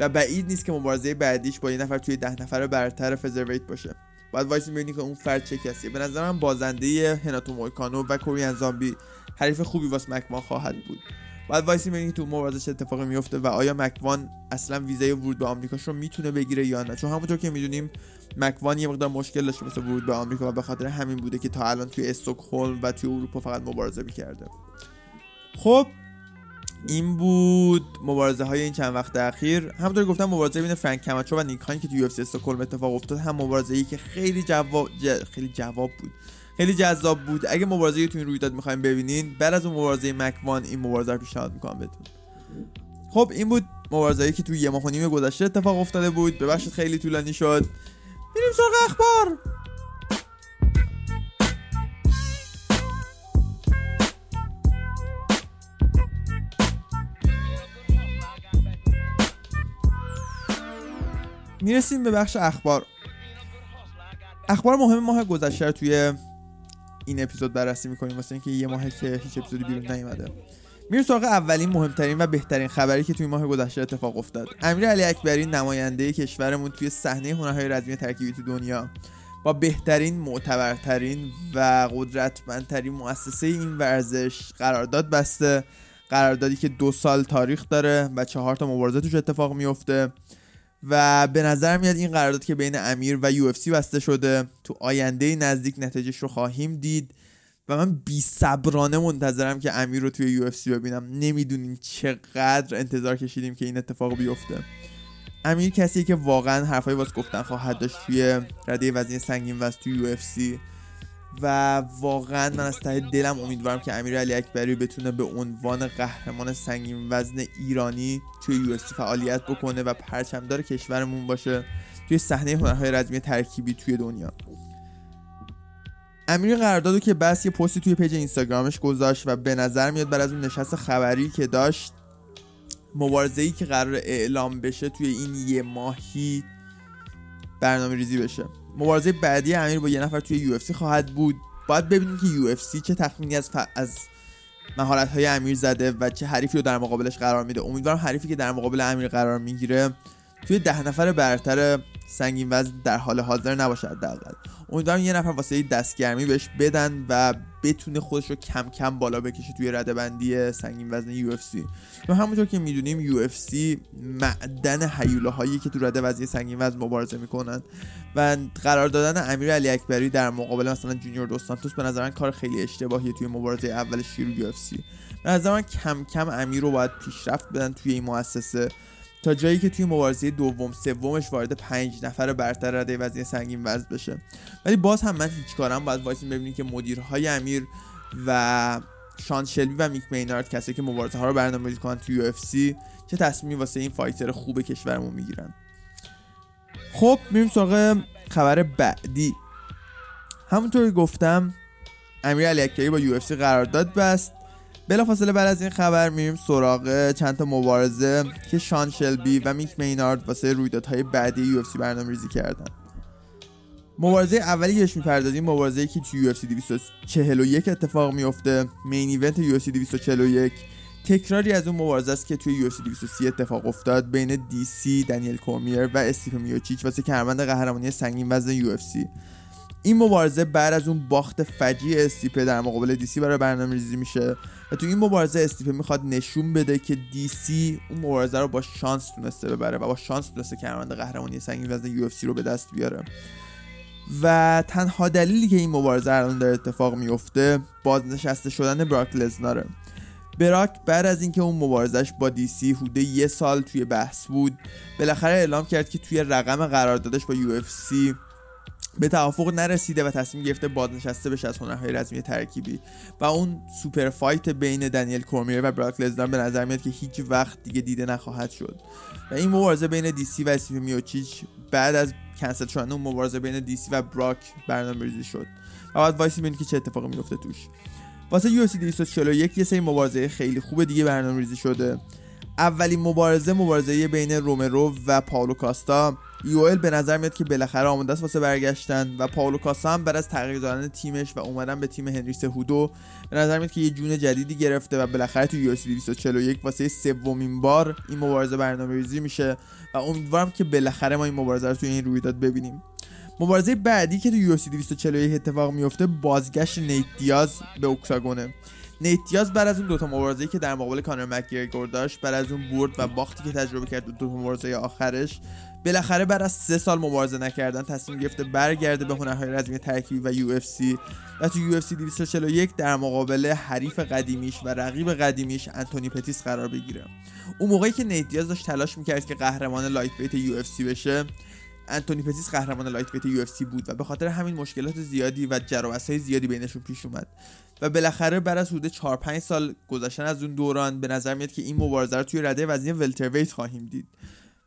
و بعید نیست که مبارزه بعدیش با یه نفر توی ده نفر برتر featherweight باشه. باید وایسیم ببینیم که اون فرد چه کسیه. به نظر من بازنده رناتو مویکانو و کوریان زامبی حریف خوبی واسه مکوان خواهد بود. باید وایسیم ببینیم تو چه اتفاقی میفته و آیا مکوان اصلا ویزای ورود به آمریکاش رو می‌تونه بگیره یا نه. چون همونطور که می‌دونیم مکوان یه مقدار مشکل داشته مثل ورود به آمریکا و به خاطر همین بوده که تا الان توی استکهلم و توی اروپا فقط مبارزه می‌کرده. خب این بود مبارزه های این چند وقت اخیر. همونطور گفتم مبارزه بین فرانک کماچو و نیکان که توی UFC استکهلم اتفاق افتاد هم مبارزه ای که خیلی جواب خیلی جواب بود. خیلی جذاب بود. اگه مبارزه تو این رویداد می‌خوایم ببینین بعد از اون مبارزه مکوان این مبارزه رو پیشنهاد می‌کنم بهتون. خب این بود مبارزه‌ای که توی یه ماه نیم گذشته اتفاق افتاده بود. ببخشید خیلی طولانی شد. میریم سراغ اخبار. می‌رسیم به بخش اخبار. اخبار مهم ماه گذشته توی این اپیزود بررسی می‌کنیم واسه اینکه یه ماهه که هیچ اپیزودی بیرون نیومده. میریم سراغ اولین مهمترین و بهترین خبری که توی ماه گذشته اتفاق افتاد. امیر علی اکبری نماینده کشورمون توی صحنه هنرهای رزمی ترکیبی تو دنیا. با بهترین معتبرترین و قدرتمندترین مؤسسه این ورزش قرارداد بسته. قراردادی که دو سال تاریخ داره و چهار تا مبارزه توش اتفاق میفته و به نظر میاد این قرارداد که بین امیر و یو بسته شده تو آینده نزدیک نتیجهش رو خواهیم دید. و من بی صبرانه منتظرم که امیر رو توی یو ببینم. نمی‌دونین چقدر انتظار کشیدیم که این اتفاق بیفته. امیر کسی که واقعا حرفای واسه گفتن خواهد داشت توی رده وزنی سنگین وزن توی یو و واقعا من از ته دلم امیدوارم که امیر علی اکبری بتونه به عنوان قهرمان سنگین وزن ایرانی توی یو فعالیت بکنه و پرچمدار کشورمون باشه توی صحنه هنرهای رزمی ترکیبی توی دنیا. امیر قراردادو که بست یه پستی توی پیج اینستاگرامش گذاشت و به نظر میاد بعد از اون نشست خبری که داشت مبارزه ای که قرار اعلام بشه توی این یه ماهی برنامه ریزی بشه. مبارزه بعدی امیر با یه نفر توی UFC خواهد بود. باید ببینیم که UFC چه تخمینی از ف... از مهارت های امیر زده و چه حریفی رو در مقابلش قرار میده. امیدوارم حریفی که در مقابل امیر قرار می‌گیره توی ده نفر برتر سنگین وزن در حال حاضر نباشه حداقل. امیدوارم یه نفر واسه دستگرمی بهش بدن و بتونه خودش رو کم کم بالا بکشه توی رده بندی سنگین وزن UFC. و همونطور که می‌دونیم سی معدن حیوله که تو رده وزنی سنگین وزن مبارزه می‌کنن و قرار دادن امیر علی اکبری در مقابل مثلا جونیور دوس سانتوس به نظر کار خیلی اشتباهی توی مبارزه اول UFC. به نظر من کم کم امیر رو باید پیشرفت بدن توی این مؤسسه. تا جایی که توی مبارزه دوم سومش وارد پنج نفر برتر رده وزنی سنگین وزن بشه. ولی باز هم من هیچ کارم باید وایسیم ببینیم که مدیرهای امیر و شان شلبی و میک مینارد کسی که مبارزه ها رو برنامه‌ریزی کنن توی UFC چه تصمیمی واسه این fighter خوب کشورمون می‌گیرن؟ خب میریم سراغ خبر بعدی. همونطوری گفتم امیر علی اکبری با UFC قرارداد بست. بلافاصله بعد از این خبر میریم سراغ چند تا مبارزه که شان شلبی و میک مینارد واسه رویدادهای بعدی UFC برنامه ریزی کردن. مبارزه اولی که می‌پردازیم مبارزه که توی UFC 241 اتفاق میفته main event UFC 241 تکراری از اون مبارزه است که توی UFC 230 اتفاق افتاد بین دی سی دنیل کورمیر و استیپه میوچیچ واسه کمربند قهرمانی سنگین وزن UFC این مبارزه بعد از اون باخت فجیع استیپه در مقابل دیسی برای برنامه ریزی میشه. و تو این مبارزه استیپه می‌خواد نشون بده که دیسی اون مبارزه رو با شانس تونسته ببره و با شانس تونسته کمربند قهرمانی سنگین وزن یو رو به دست بیاره. و تنها دلیلی که این مبارزه الان داره اتفاق میفته بازنشسته شدن براک لزناره. براک بعد از اینکه اون مبارزش با دیسی حدود یه سال توی بحث بود بالاخره اعلام کرد که توی رقم قراردادش با یو به توافق نرسیده و تصمیم گرفته بازنشسته بشه از هنرهای رزمی ترکیبی. و اون super fight بین دنیل کورمیر و براک لزنار به نظر میاد که هیچ وقت دیگه دیده نخواهد شد. و این مبارزه بین دیسی و استیپه میوچیچ بعد از کنسل شدن اون مبارزه بین دیسی و براک برنامه ریزی شد. و باید وایسیم ببینیم که چه اتفاقی میفته توش. واسه UFC 241 یه سری مبارزه خیلی خوب دیگه برنامه ریزی شده. اولین مبارزه مبارزه بین رومرو و پاولو کاستا یوئل به نظر میاد که بالاخره آماده است واسه برگشتن و پاولو کاستا هم بعد از تغییر دادن تیمش و اومدن به تیم هنری سهودو به نظر میاد که یه جون جدیدی گرفته و بالاخره تو یو 241 واسه سومین بار این مبارزه برنامه‌ریزی میشه و امیدوارم که بالاخره ما این مبارزه رو توی این رویداد ببینیم. مبارزه بعدی که تو یو 241 اتفاق میفته بازگشت نیت دیاز به اکتاگونه. نیتیاز بعد از اون دوتا مبارزه‌ای که در مقابل کانر مکگرگور داشت بعد از اون برد و باختی که تجربه کرد دو, دو مبارزه آخرش بالاخره بعد از سه سال مبارزه نکردن تصمیم گرفته برگرده به هنرهای رزمی ترکیبی و یو اف سی. و تو UFC 241 در مقابل حریف قدیمیش و رقیب قدیمیش انتونی پتیس قرار بگیره. اون موقعی که نیت دیاز داشت تلاش می‌کرد که قهرمان lightweight UFC بشه انتونی پتیس قهرمان lightweight UFC بود و به خاطر همین مشکلات زیادی و جر زیادی بینشون پیش اومد. و بالاخره بعد از حدود 4 5 سال گذشتن از اون دوران به نظر میاد که این مبارزه رو توی رده وزنی welterweight خواهیم دید.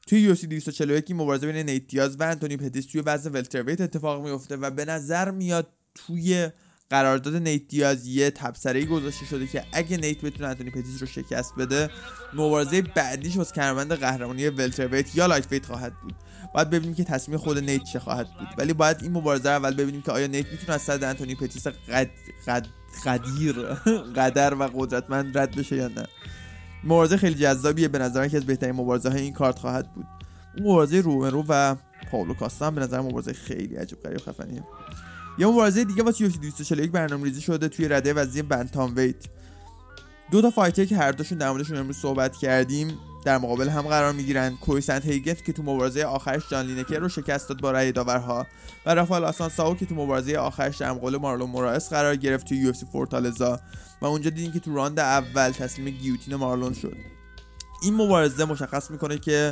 توی UFC 241 این مبارزه بین نیت دیاز و انتونی پتیس توی وزن welterweight اتفاق میفته و به نظر میاد توی قرارداد نیت دیاز یه تبصره گذاشته شده که اگه نیت بتونه انتونی پتیس رو شکست بده مبارزه بعدیش واسه کمربند قهرمانی welterweight یا lightweight خواهد بود. باید ببینیم که تصمیم خود نیت چه خواهد بود. ولی باید این مبارزه اول ببینیم که آیا نیت می‌تونه از سد انتونی پتیس قد... قد... قدیر قدر و قدرتمند رد بشه یا نه. مبارزه خیلی جذابیه. به نظر که از بهترین مبارزه های این کارت خواهد بود. اون مبارزه رومرو و پاولو کاستا به نظر مبارزه خیلی عجب غریب خفنیه. یه مبارزه دیگه واسه UFC 241 برنامه‌ریزی شده توی رده وزنی bantamweight. دو تا fighter که هر دوشون در موردشون امروز صحبت کردیم در مقابل هم قرار می‌گیرن. کوری سندهیگن که تو مبارزه آخرش جان لینکر رو شکست داد با رأی داورها و رافائل آسانسائو که تو مبارزه آخرش در مقابل مارلون موراس قرار گرفت توی UFC فورتالزا و اونجا دیدیم که تو راند اول تسلیم guillotine مارلون شد. این مبارزه مشخص می‌کنه که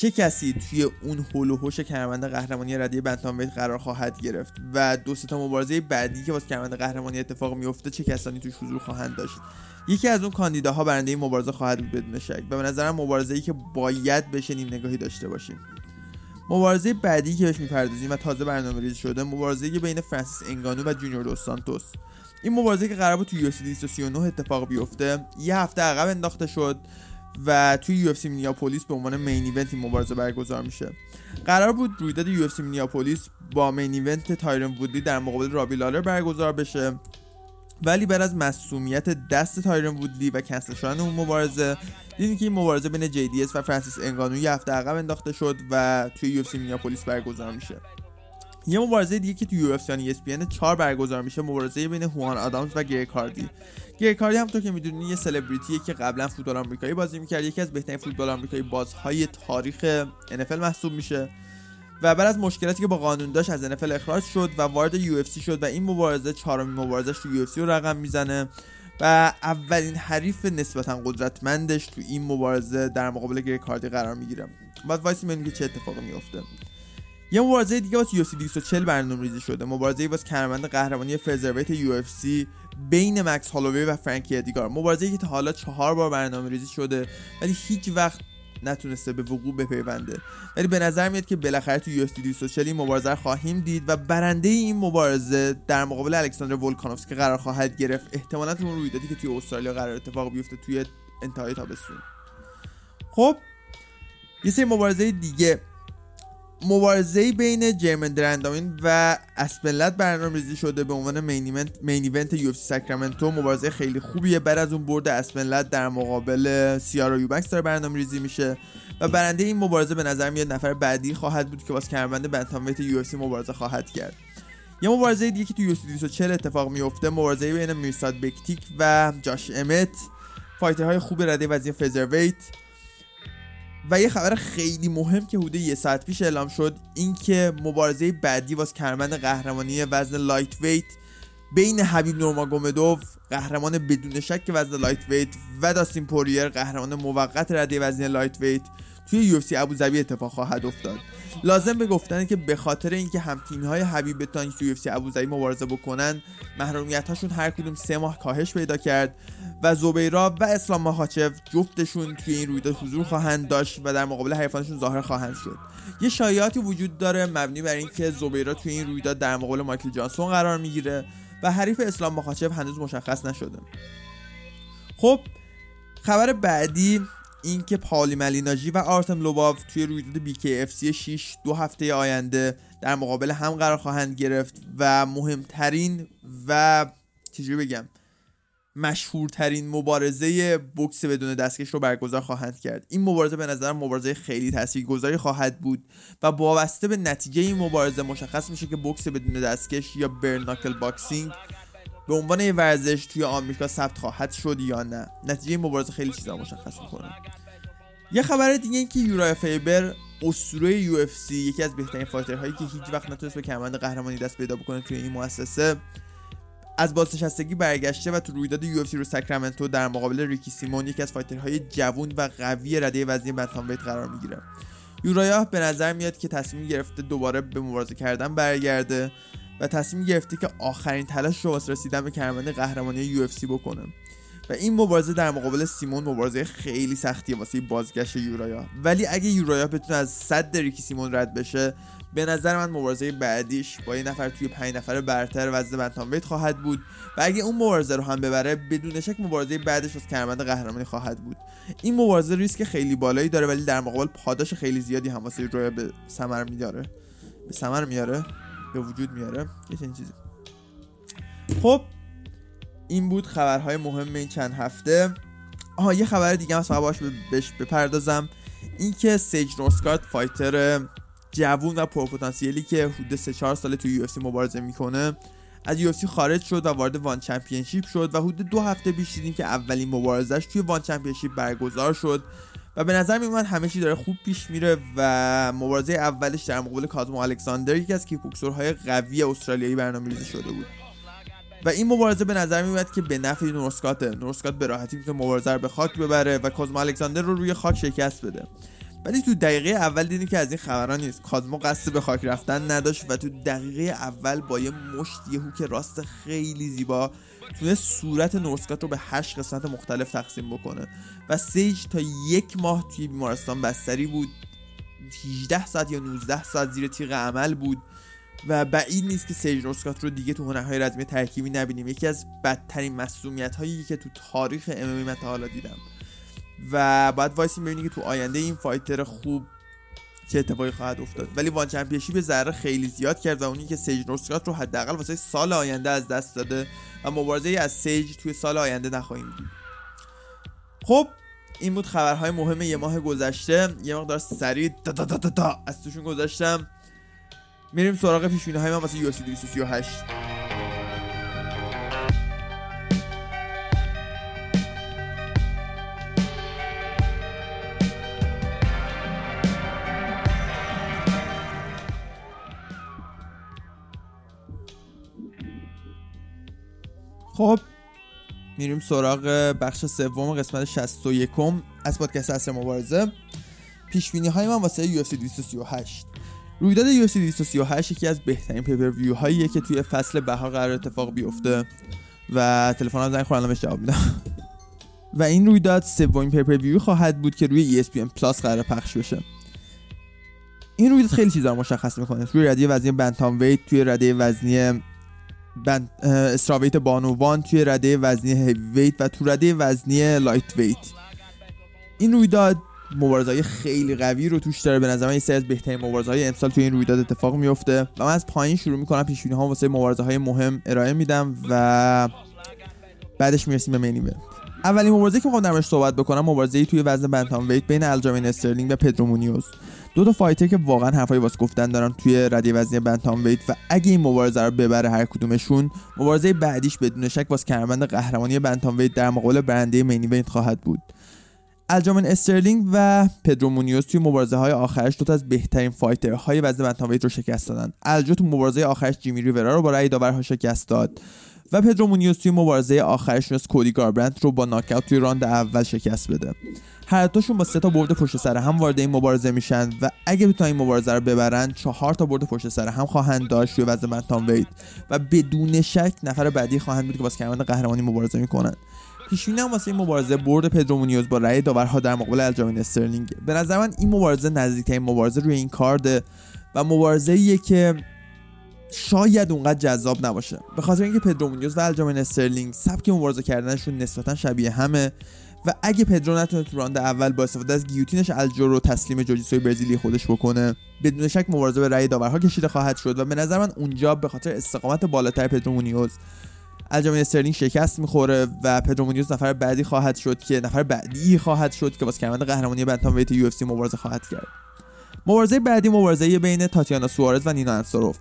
چه کسی توی اون هول و هوش کمربند قهرمانی ردی بنتامویت قرار خواهد گرفت و دو تا مبارزه بعدی که واسه کمربند قهرمانی اتفاق میفته چه کسانی توش حضور خواهند داشت؟ یکی از اون کاندیداها برنده این مبارزه خواهد بود بدون شک به نظرم مبارزه ای که باید بشنیم نگاهی داشته باشیم. مبارزه بعدی که بهش می‌پردازیم و تازه برنامه ریزی شده مبارزه بین فرانسیس انگانو و جونیور دوس سانتوس. این مبارزه که قرار بود تو UFC 239 اتفاق بیفته یه هفته عقب انداخته شد و توی UFC مینیاپولیس به عنوان main event این مبارزه برگزار میشه. قرار بود رویداد UFC مینیاپولیس با main event تایرن وودلی در مقابل رابی لالر برگزار بشه. ولی بعد از مصدومیت دست تایرن وودلی و کنسل شدن اون مبارزه دیدیم که این مبارزه بین JDS و فرانسیس انگانو یه هفته عقب انداخته شد و توی UFC مینیاپولیس برگزار میشه. یه مبارزه دیگه که تو یو اف سی ESPN 4 برگزار میشه مبارزه بین هوان آدامز و گری کاردی گری کاردی همونطور که می‌دونی یه سلبریتیه که قبلا فوتبال آمریکایی بازی می‌کرد یکی از بهترین فوتبال آمریکایی بازهای تاریخ NFL محسوب میشه. و بعد از مشکلاتی که با قانون داشت از NFL اخراج شد و وارد UFC شد و این مبارزه چهارمین مبارزش تو UFC رو رقم می‌زنه. و اولین حریف نسبتا قدرتمندش تو این مبارزه در مقابل گری کاردی قرار می‌گیره. باید وایسیم که چه اتفاقی میفته یه مبارزه دیگه واسه UFC 240 برنامه‌ریزی شده. مبارزه واسه کمربند قهرمانی featherweight UFC بین مکس هالووی و فرانکی ادیگار. مبارزه که تا حالا چهار بار برنامه‌ریزی شده ولی هیچ وقت نتونسته به وقوع بپیونده. ولی به نظر میاد که بالاخره تو UFC 240 این مبارزه خواهیم دید و برنده این مبارزه در مقابل الکساندر ولکانوفسکی قرار خواهد گرفت. احتمالاً اون رویدادی که توی استرالیا قرار اتفاق بیفته توی انتهای تابستون. خب یه سری مبارزه دیگه. مبارزه بین جرمن درندامین و اسپلت برنامه‌ریزی شده به عنوان مین ایونت یو ساکرامنتو. مبارزه خیلی خوبیه. بعد از اون برد اسپلت در مقابل سیارا یوبکس داره برنامه‌ریزی میشه. و برنده این مبارزه به نظر میاد نفر بعدی خواهد بود که واسه کمربند بنتامویت یو مبارزه خواهد کرد. یه مبارزه دیگه که تو یو 240 اتفاق میفته مبارزه بین میرساد بکتیک و جاش امت. fighter های خوب رده وزن featherweight و یه خبر خیلی مهم که حدود یه ساعت پیش اعلام شد اینکه مبارزه بعدی واسه کمربند قهرمانی وزن lightweight بین حبیب نورماگومدوف قهرمان بدون شک وزن lightweight و داستین پوریر قهرمان موقت رده وزن lightweight توی UFC ابوظبی اتفاق خواهد افتاد. لازم به گفتنه که به خاطر اینکه هم های حبیب بتونن تو UFC ابوظبی مبارزه بکنن محرومیت هاشون هر کدوم سه ماه کاهش پیدا کرد و زوبیرا و اسلام ماخاچف جفتشون توی این رویداد حضور خواهند داشت و در مقابل حریفانشون ظاهر خواهند شد. یه شایعاتی وجود داره مبنی بر اینکه زوبیرا توی این رویداد در مقابل مایکل جانسون قرار می‌گیره و حریف اسلام ماخاچف هنوز مشخص نشده. خب خبر بعدی اینکه پالی ملیناژی و آرتم لوباو توی رویداد سی 6 دو هفته آینده در مقابل هم قرار خواهند گرفت و مهمترین و چجوری بگم؟ مشهورترین مبارزه بوکس بدون دستکش رو برگزار خواهند کرد. این مبارزه به نظر مبارزه خیلی تاثیرگذاری خواهد بود و وابسته به نتیجه این مبارزه مشخص میشه که بوکس بدون دستکش یا bare knuckle boxing به عنوان ورزش توی آمریکا ثبت خواهد شد یا نه. نتیجه این مبارزه خیلی چیزا مشخص می‌کنه. یه خبر دیگه این که یورای فیبر اسطوره UFC یکی از بهترین fighter هایی که هیچ وقت نتونست به کمربند قهرمانی دست پیدا بکنه توی این مؤسسه از بازنشستگی برگشته و تو رویداد UFC ساکرامنتو در مقابل ریکی سیمون یکی از fighter های جوون و قوی رده وزنی ویت قرار می‌گیره. یورایا به نظر میاد که تصمیم گرفته دوباره به مبارزه کردن برگرده و تصمیم گرفته که آخرین تلاش رو واسه رسیدن به کمربند قهرمانی UFC بکنه. و این مبارزه در مقابل سیمون مبارزه خیلی سختیه واسه بازگشت یورایا. ولی اگه یورایا بتونه از صد ریکی سیمون رد بشه به نظر من مبارزه بعدیش با یه نفر توی پنج نفر برتر وزن بنتام خواهد بود و اگه اون مبارزه رو هم ببره بدون شک مبارزه بعدش از کرمند قهرمانی خواهد بود. این مبارزه ریسک خیلی بالایی داره ولی در مقابل پاداش خیلی زیادی هم واسه رویا به ثمر میاره به ثمر میاره. به وجود میاره. یه چیزی. خب این بود خبرهای مهم این چند هفته. آها یه خبر دیگه هم باید بهش بپردازم. اینکه سیج نورتکات fighter جوون و پرپتانسیلی که حدود 3 4 ساله توی UFC مبارزه می‌کنه. از UFC خارج شد و وارد ONE Championship شد و حدود دو هفته پیش دیدیم که اولین مبارزش توی ONE Championship برگزار شد و به نظر میومد همه چی داره خوب پیش میره و مبارزه اولش در مقابل کازمو الکساندر یکی از کیکبوکسورهای قوی استرالیایی برنامه‌ریزی شده بود. و این مبارزه به نظر میومد که به نفع نورسکات نورسکات به راحتی می‌تونه مبارزه رو به خاک ببره و کازمو الکساندر رو روی خاک شکست بده. ولی تو دقیقه اول دیدیم که از این خبران نیست. کازمو قصد به خاک رفتن نداشت و تو دقیقه اول با یه مشت یه هوک راست خیلی زیبا تونه صورت نورسکات رو به هشت قسمت مختلف تقسیم بکنه. و سیج تا یک ماه توی بیمارستان بستری بود. 18 ساعت یا 19 ساعت زیر تیغ عمل بود. و بعید نیست که سیج نورتکات رو دیگه تو هنرهای رزمی ترکیبی نبینیم. یکی از بدترین مصدومیت هایی که تو تاریخ MMA من حالا دیدم. و بعد وایسیم ببینیم که تو آینده این fighter خوب چه اتفاقی خواهد افتاد. ولی ONE Championship یه ضرر خیلی زیاد کرد و اونم اینکه سیج نورتکات رو حداقل واسه سال آینده از دست داده و مبارزه از سیج توی سال آینده نخواهیم دید خب این بود خبرهای مهم یه ماه گذشته. یه مقدار سریع دا دا دا دا دا از توشون گذشتم. میریم سراغ پیشبینی های من واسه یو 238 خب. میریم سراغ بخش سوم قسمت 61 از پادکست اصر مبارزه. پیش بینی های من واسه UFC 238 رویداد UFC 238 یکی از بهترین pay-per-view هاییه که توی فصل بهار قرار اتفاق بیفته. و تلفن زنگ خورد بهش جواب میدم. و این رویداد سومین pay-per-view خواهد بود که روی ESPN Plus قرار پخش بشه. این رویداد خیلی چیزا رو مشخص می‌کنه. روی رده‌ی وزنی bantamweight توی رده وزنی strawweight بانوان توی رده وزنی heavyweight و تو رده وزنی lightweight این رویداد مبارزه خیلی قوی رو توش داره. به نظر من یکی از بهترین مبارزه های امسال توی این رویداد اتفاق میفته و من از پایین شروع می‌کنم. پیش‌بینی ها واسه مبارزه های مهم ارائه میدم و بعدش می‌رسیم به main event اولین مبارزه که می‌خوام درمش صحبت بکنم مبارزه توی وزن bantamweight بین الجمین استرلینگ و پدرو مونیوز. دو تا fighter که واقعا حرفای واسه گفتن دارن توی رده‌ی وزنی bantamweight و اگه این مبارزه رو ببره هر کدومشون مبارزه بعدیش بدون شک واسه کمربند قهرمانی bantamweight در مقابل برنده main event خواهد بود. الجمین استرلینگ و پدرو مونیوز توی مبارزه های آخرش دو تا از بهترین fighter های وزن bantamweight رو شکست دادن. الجو تو مبارزه آخرش جیمی ریورا رو با رأی داورها شکست داد و پدرو مونیوز توی مبارزه آخرش تونست کودی گاربرنت رو با ناکاوت توی راند اول شکست بده. هر دوشون با سه تا برد پشت سر هم وارد این مبارزه میشن و اگه بتونن این مبارزه رو ببرن چهار تا برد پشت سر هم خواهند داشت توی وزن bantamweight و بدون شک نفر بعدی خواهند بود که واسه کمربند قهرمانی مبارزه می‌کنن. پیشبینیم واسه این مبارزه برد پدرو مونیوز با رأی داورها در مقابل الجمین استرلینگ. به نظر من این مبارزه نزدیکترین مبارزه روی این کارده و مبارزه که شاید اونقدر جذاب نباشه. به خاطر اینکه پدرو مونیوز و الجمین استرلینگ سبک مبارزه کردنشون نسبتا شبیه همه. و اگه پدرو نتونه تو راند اول با استفاده از گیوتینش الجو رو تسلیم جوجیتسوی برزیلی خودش بکنه بدون شک مبارزه به رأی داورها کشیده خواهد شد و به نظر من اونجا به خاطر استقامت بالاتر پدرو مونیوز الجمین استرلینگ شکست می‌خوره و پدرو مونیوز نفر بعدی خواهد شد که نفر بعدی خواهد شد که واسه کمربند قهرمانی bantamweight UFC مبارزه خواهد کرد. مبارزه بعدی مبارزه بین تاتیانا سوارز و نینا انصاروف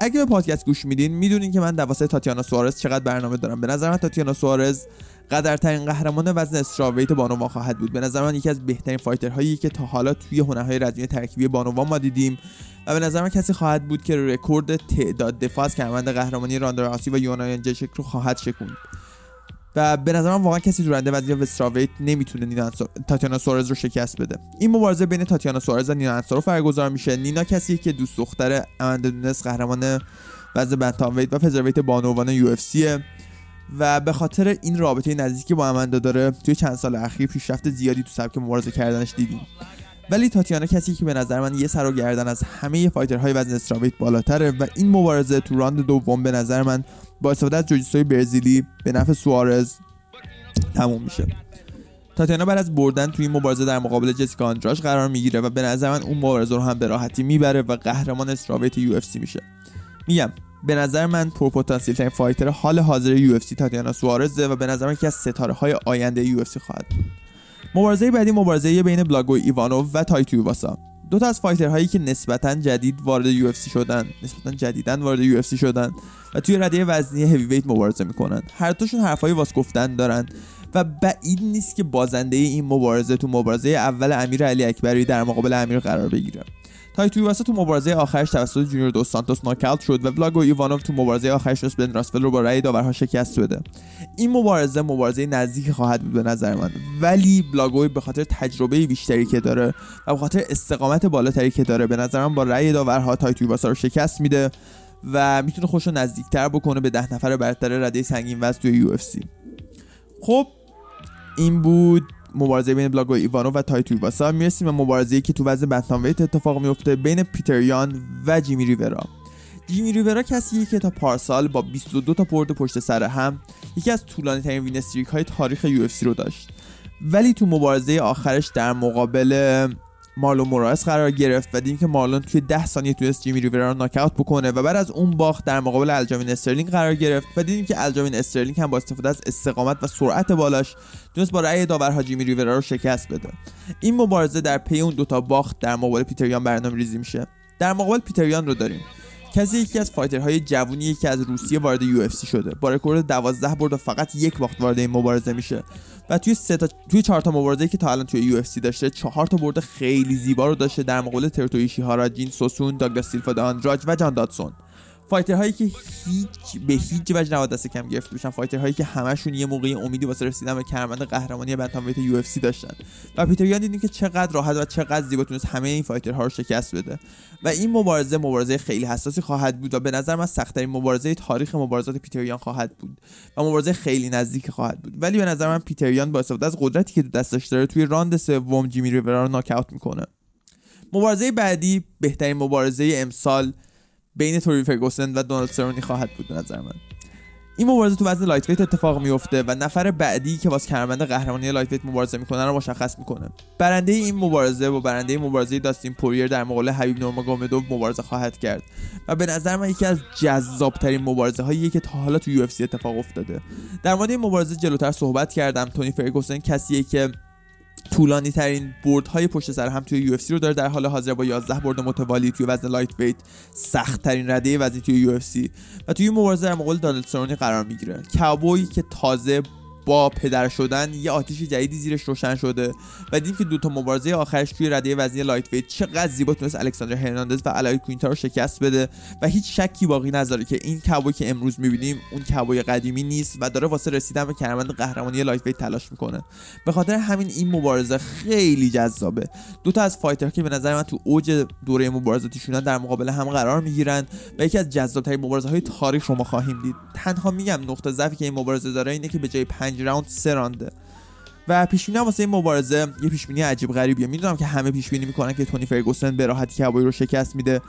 اگه به پادکست گوش میدین می‌دونین که من واسه تاتیانا سوارز چقدر برنامه دارم. به نظر من تاتیانا سوارز قدرترین قهرمان وزن strawweight بانوان خواهد بود. به نظر من یکی از بهترین fighter هایی که تا حالا توی هنرهای رزمی ترکیبی بانوان ما دیدیم و به نظر من کسی خواهد بود که رکورد تعداد دفاع از کمربند قهرمانی راندا و یوانا یانجیچک رو خواهد شکوند. و به نظر من واقعا کسی تو رده وزن strawweight نمی‌تونه نینا تاتیانا سوارز رو شکست بده. این مبارزه بین تاتیانا سوارز و نینا انصاروف برگزار میشه. نینا کسی که دوست دختر آماندا نونس قهرمان وزن bantam و featherweight بانوان UFC و به خاطر این رابطه نزدیکی با آماندا داره توی چند سال اخیر پیشرفت زیادی تو سبک مبارزه کردنش دیدیم. ولی تاتیانا کسی که به نظر من یه سر و گردن از همه fighter های وزن strawweight بالاتره و این مبارزه تو راند دوم به نظر من با استفاده از جوجیتسوی برزیلی به نفع سوارز تموم میشه. تاتیانا بعد از بردن توی این مبارزه در مقابل جسیکا آندراژ قرار می‌گیره و به نظر من اون مبارزه رو هم به راحتی می‌بره و قهرمان strawweight UFC میشه. میگم به نظر من پرپتانسیل ترین fighter حال حاضر UFC تاتیانا سوارزه و به نظر من یکی از ستاره های آینده UFC خواهد بود. مبارزه بعدی مبارزه بین بلاگوی ایوانوف و تای تویواسا دو تا از fighter هایی که نسبتا جدید وارد UFC شدن نسبتا جدیدن وارد UFC شدن و توی رده وزنی heavyweight مبارزه می‌کنن. هر دوشون حرفای واسه گفتن دارن و بعید نیست که بازنده این مبارزه تو مبارزه اول امیر علی اکبری در مقابل امیر قرار بگیره. تای تویواسا تو مبارزه آخرش توسط جونیور دو سانتوس ناکاوت شد و بلاگوی ایوانوف تو مبارزه آخرش بن راسول رو با رأی داورها شکست بده. این مبارزه مبارزه نزدیک خواهد بود به نظر من. ولی بلاگوی به خاطر تجربه بیشتری که داره و به خاطر استقامت بالاتری که داره به نظر من با رأی داورها تای تویواسا رو شکست میده و می‌تونه خودش رو نزدیکتر بکنه به ده نفر برتر رده سنگین وزن توی UFC خب این بود مبارزه بین بلاگوی ایوانوف و تای تویواسا می‌رسیم به مبارزه که تو وزن bantamweight اتفاق میفته بین پیتر یان و جیمی ریورا. جیمی ریورا کسیه که تا پارسال با 22 تا برد پشت سر هم یکی از طولانی ترین win streak های تاریخ UFC رو داشت. ولی تو مبارزه آخرش در مقابل مارلون مورایس قرار گرفت و دیدیم که مارلون توی 10 ثانیه تونست جیمی ریورا رو ناکاوت بکنه و بعد از اون باخت در مقابل الجامین استرلینگ قرار گرفت و دیدیم که الجامین استرلینگ هم با استفاده از استقامت و سرعت بالاش تونست با رأی داورها جیمی ریورا رو شکست بده. این مبارزه در پی اون دوتا باخت در مقابل پیتر یان برنامه ریزی میشه. در مقابل پیتر یان رو داریم. کسی یکی از fighter های جوونی که از روسیه وارد UFC شده. با رکورد 12 برد و فقط یک باخت وارد این مبارزه میشه. و توی سه تا توی چهار تا مبارزه که تا الان توی یو داشته چهار تا برد خیلی زیبا رو داشته. در مقابل ترتویشی هاراجین سوسون داگلاس سیلفا آندراج و جان داتسون فایترهایی که هیچ به هیچ وجه نباید دست کم گرفته بشن. فایترهایی که همشون یه موقعی امیدی واسه رسیدن به کمربند قهرمانی بنتامویت یو اف سی داشتن. و پیتر یان دیدیم که چقدر راحت و چقدر زیبا تونست همه این فایترها رو شکست بده. و این مبارزه مبارزه خیلی حساسی خواهد بود و به نظر من سختترین مبارزه تاریخ مبارزات پیتریان خواهد بود و مبارزه خیلی نزدیک خواهد بود. ولی به نظر من پیتر یان با استفاده از قدرتی که تو دستش داره توی round سوم جیمی ریورا رو ناکاوت می‌کنه. مبارزه بعدی بهترین مبارزه امسال بین تونی فرگوسن و دونالد سرونی خواهد بود نظر من. این مبارزه تو وزن lightweight اتفاق میفته و نفر بعدی که واسه کمربند قهرمانی lightweight مبارزه می‌کنه رو مشخص می‌کنه. برنده این مبارزه با برنده مبارزه داستین پوریر در مقابل حبیب نورماگومدوف مبارزه خواهد کرد و به نظر من یکی از جذابترین مبارزه هایی که تا حالا تو UFC اتفاق افتاده. در مورد این مبارزه جلوتر صحبت کردم. تونی فرگوسن کسیه که طولانی ترین برد های پشت سر هم توی UFC رو داره. در حال حاضر با 11 برد متوالی توی وزن lightweight سخت ترین رده وزنی توی UFC و توی مبارزه در مقابل دونالد سرونی قرار می‌گیره. کابوی که تازه با پدر شدن یه آتیش جدیدی زیرش روشن شده و دیدیم که دو تا مبارزه آخرش توی رده وزنی lightweight چقدر زیبا تونست الکساندر هرناندز و ال آیاکوینتا رو شکست بده و هیچ شکی باقی نذاره که این کابوی که امروز می‌بینیم اون کابوی قدیمی نیست و داره واسه رسیدن به کمربند قهرمانی lightweight تلاش می‌کنه. به خاطر همین این مبارزه خیلی جذابه. دو تا از fighter ها که به نظر من تو اوج دوره مبارزاتیشون در مقابل هم قرار می‌گیرن و یکی از جذابترین مبارزه های تاریخ شما خواهیم دید. تنها میگم نقطه ضعفی که این مبارزه داره اینه که به جای 5 round سه round ه. و پیش واسه این مبارزه یه پیش عجیب غریبیه. می‌دونم که همه پیش بینی می‌کنن که تونی فرگوسن به راحتی کابوی رو شکست میده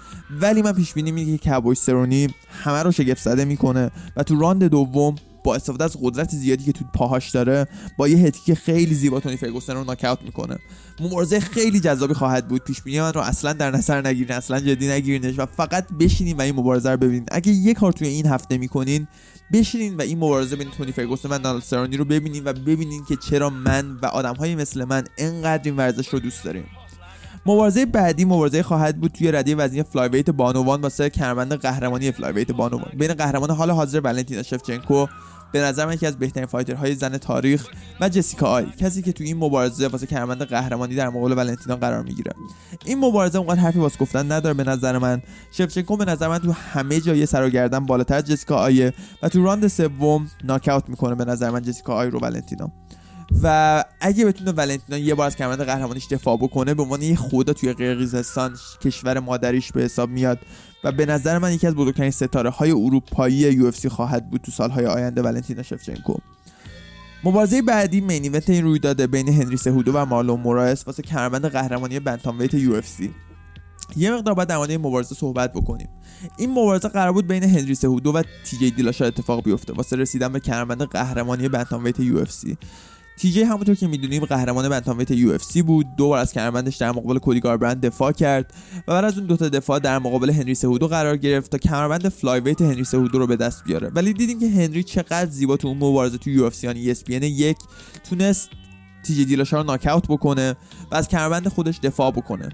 ولی من پیش بینی میگه که کبوی سرونی همه رو شگفت زده می‌کنه و تو راند دوم با استفاده از قدرت زیادی که تو پاهاش داره با یه هتی که خیلی زیبا تونی فرگوسن رو ناکاوت می‌کنه. مبارزه خیلی جذابی خواهد بود. پیش بینی من رو اصلا در نظر نگیرین اصلا جدی نگیرینش و فقط بشینین و این مبارزه رو ببینین. اگه یه کار توی این هفته می‌کنین بشینین و این مبارزه بین تونی فرگوسن و دانالد سرانی رو ببینین و ببینین که چرا من و آدمهایی مثل من انقدر این ورزش رو دوست داریم. مبارزه بعدی مبارزه خواهد بود توی رده وزنی flyweight بانوان واسه کمربند قهرمانی flyweight بانوان. بین قهرمان حال حاضر ولنتینا شفچنکو به نظر من یکی از بهترین fighter های زن تاریخ و جسیکا آی کسی که تو این مبارزه واسه کمربند قهرمانی در مقابل ولنتینا قرار می‌گیره. این مبارزه اونقدر حرفی واسه گفتن نداره به نظر من. شفچنکو به نظر من تو همه جا یه سر و گردن بالاتر جسیکا آیه و تو round سوم ناکاوت می‌کنه به نظر من جسیکا آی رو ولنتینا. و اگه بتونه ولنتینا یه بار از کمربند قهرمانیش دفاع بکنه به عنوان یه خدا توی قرقیزستان کشور مادریش به حساب میاد و به نظر من یکی از بزرگترین ستاره های اروپایی UFC خواهد بود تو سالهای آینده ولنتینا شفچنکو. مبارزه بعدی main event این روی داده بین هنری سهودو و مارلون مورایس واسه کمربند قهرمانی bantamweight UFC. یه مقدار باید این مبارزه صحبت بکنیم. این مبارزه قرار بود بین هنری سهودو و تی جی دیلاشاو اتفاق بیفته واسه رسیدن به کمربند قهرمانی bantamweight UFC. تی جی همونطور که می‌دونیم قهرمان bantamweight UFC بود. دو بار از کمربندش در مقابل کودی گاربرانت دفاع کرد و بعد از اون دوتا دفاع در مقابل هنری سهودو قرار گرفت تا کمربند flyweight هنری سهودو رو به دست بیاره. ولی دیدیم که هنری چقدر زیبا تو اون مبارزه تو UFC یعنی یک تونست تی جی دیلاشاو رو knock بکنه و از کمربند خودش دفاع بکنه.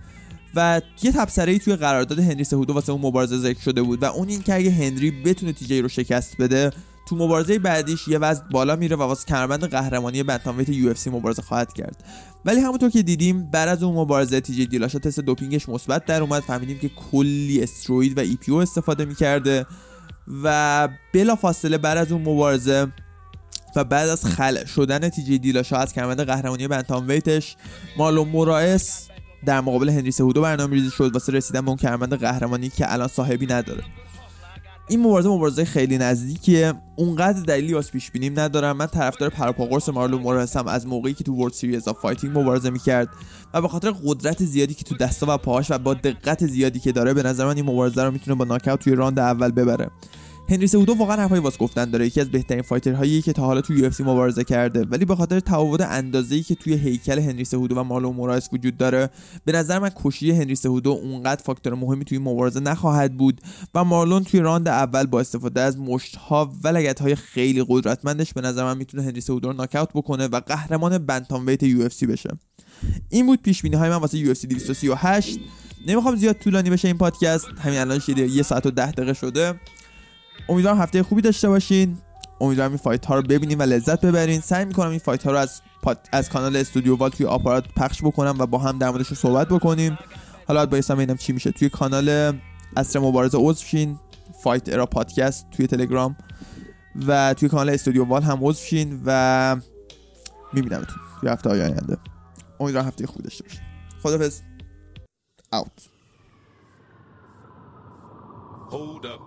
و یه تبصره توی قرارداد هنری سهودو واسه اون مبارزه ذکر شده بود و اون این که اگه هنری بتونه تی جی رو شکست بده تو مبارزه بعدیش یه وزن بالا میره و واسه کمربند قهرمانی bantamweight UFC مبارزه خواهد کرد. ولی همونطور که دیدیم بعد از اون مبارزه تی جی دیلاشاو تست دوپینگش مثبت در اومد. فهمیدیم که کلی steroid و EPO استفاده می‌کرده و بلافاصله بعد از اون مبارزه و بعد از خلع شدن تی جی دیلاشاو از کمربند قهرمانی bantamweight ش مارلون مورایس در مقابل هنری سهودو برنامه ریزی شد. واسه رسیدن به اون کمربند قهرمانی که الان صاحبی نداره. این مبارزه مبارزه خیلی نزدیکیه. اونقدر دلیلی واسه پیش بینیم ندارم. من طرفدار پروپاقرص مارلون مورایسم از موقعی که تو World Series of Fighting مبارزه می‌کرد و به خاطر قدرت زیادی که تو دستا و پاهاش و با دقت زیادی که داره به نظر من این مبارزه رو می‌تونه با ناکاوت توی round اول ببره. هنری سهودو واقعا حرفای واسه گفتن داره. یکی از بهترین fighter هایی که تا حالا تو UFC مبارزه کرده. ولی به خاطر تفاوت اندازه‌ای که توی هیکل هنری سهودو و مارلون مورایس وجود داره به نظر من کشتی هنری سهودو اونقدر فاکتور مهمی توی مبارزه نخواهد بود و مارلون توی راند اول با استفاده از مشتها و لگدهای خیلی قدرتمندش به نظر من می‌تونه هنری سهودو رو ناکاوت بکنه و قهرمان bantamweight UFC بشه. این بود پیش بینی های من واسه UFC 238 نمی‌خوام زیاد طولانی بشه این پادکست. همین الان یه ساعت و ده دقیقه شده. امیدوارم هفته خوبی داشته باشین. امیدوارم این fight ها رو ببینین و لذت ببرین. سعی می‌کنم این fight ها رو از از کانال استودیو وال توی آپارات پخش بکنم و با هم در موردش صحبت بکنیم. حالا باید ببینم چی میشه. توی کانال اصر مبارزه عضو شین فایت ارا پادکست توی تلگرام و توی کانال استودیو وال هم عضو شین و میبینمتون توی هفته های آینده. امیدوارم هفته خوبی داشته باشین. خدافظ out. Hold up.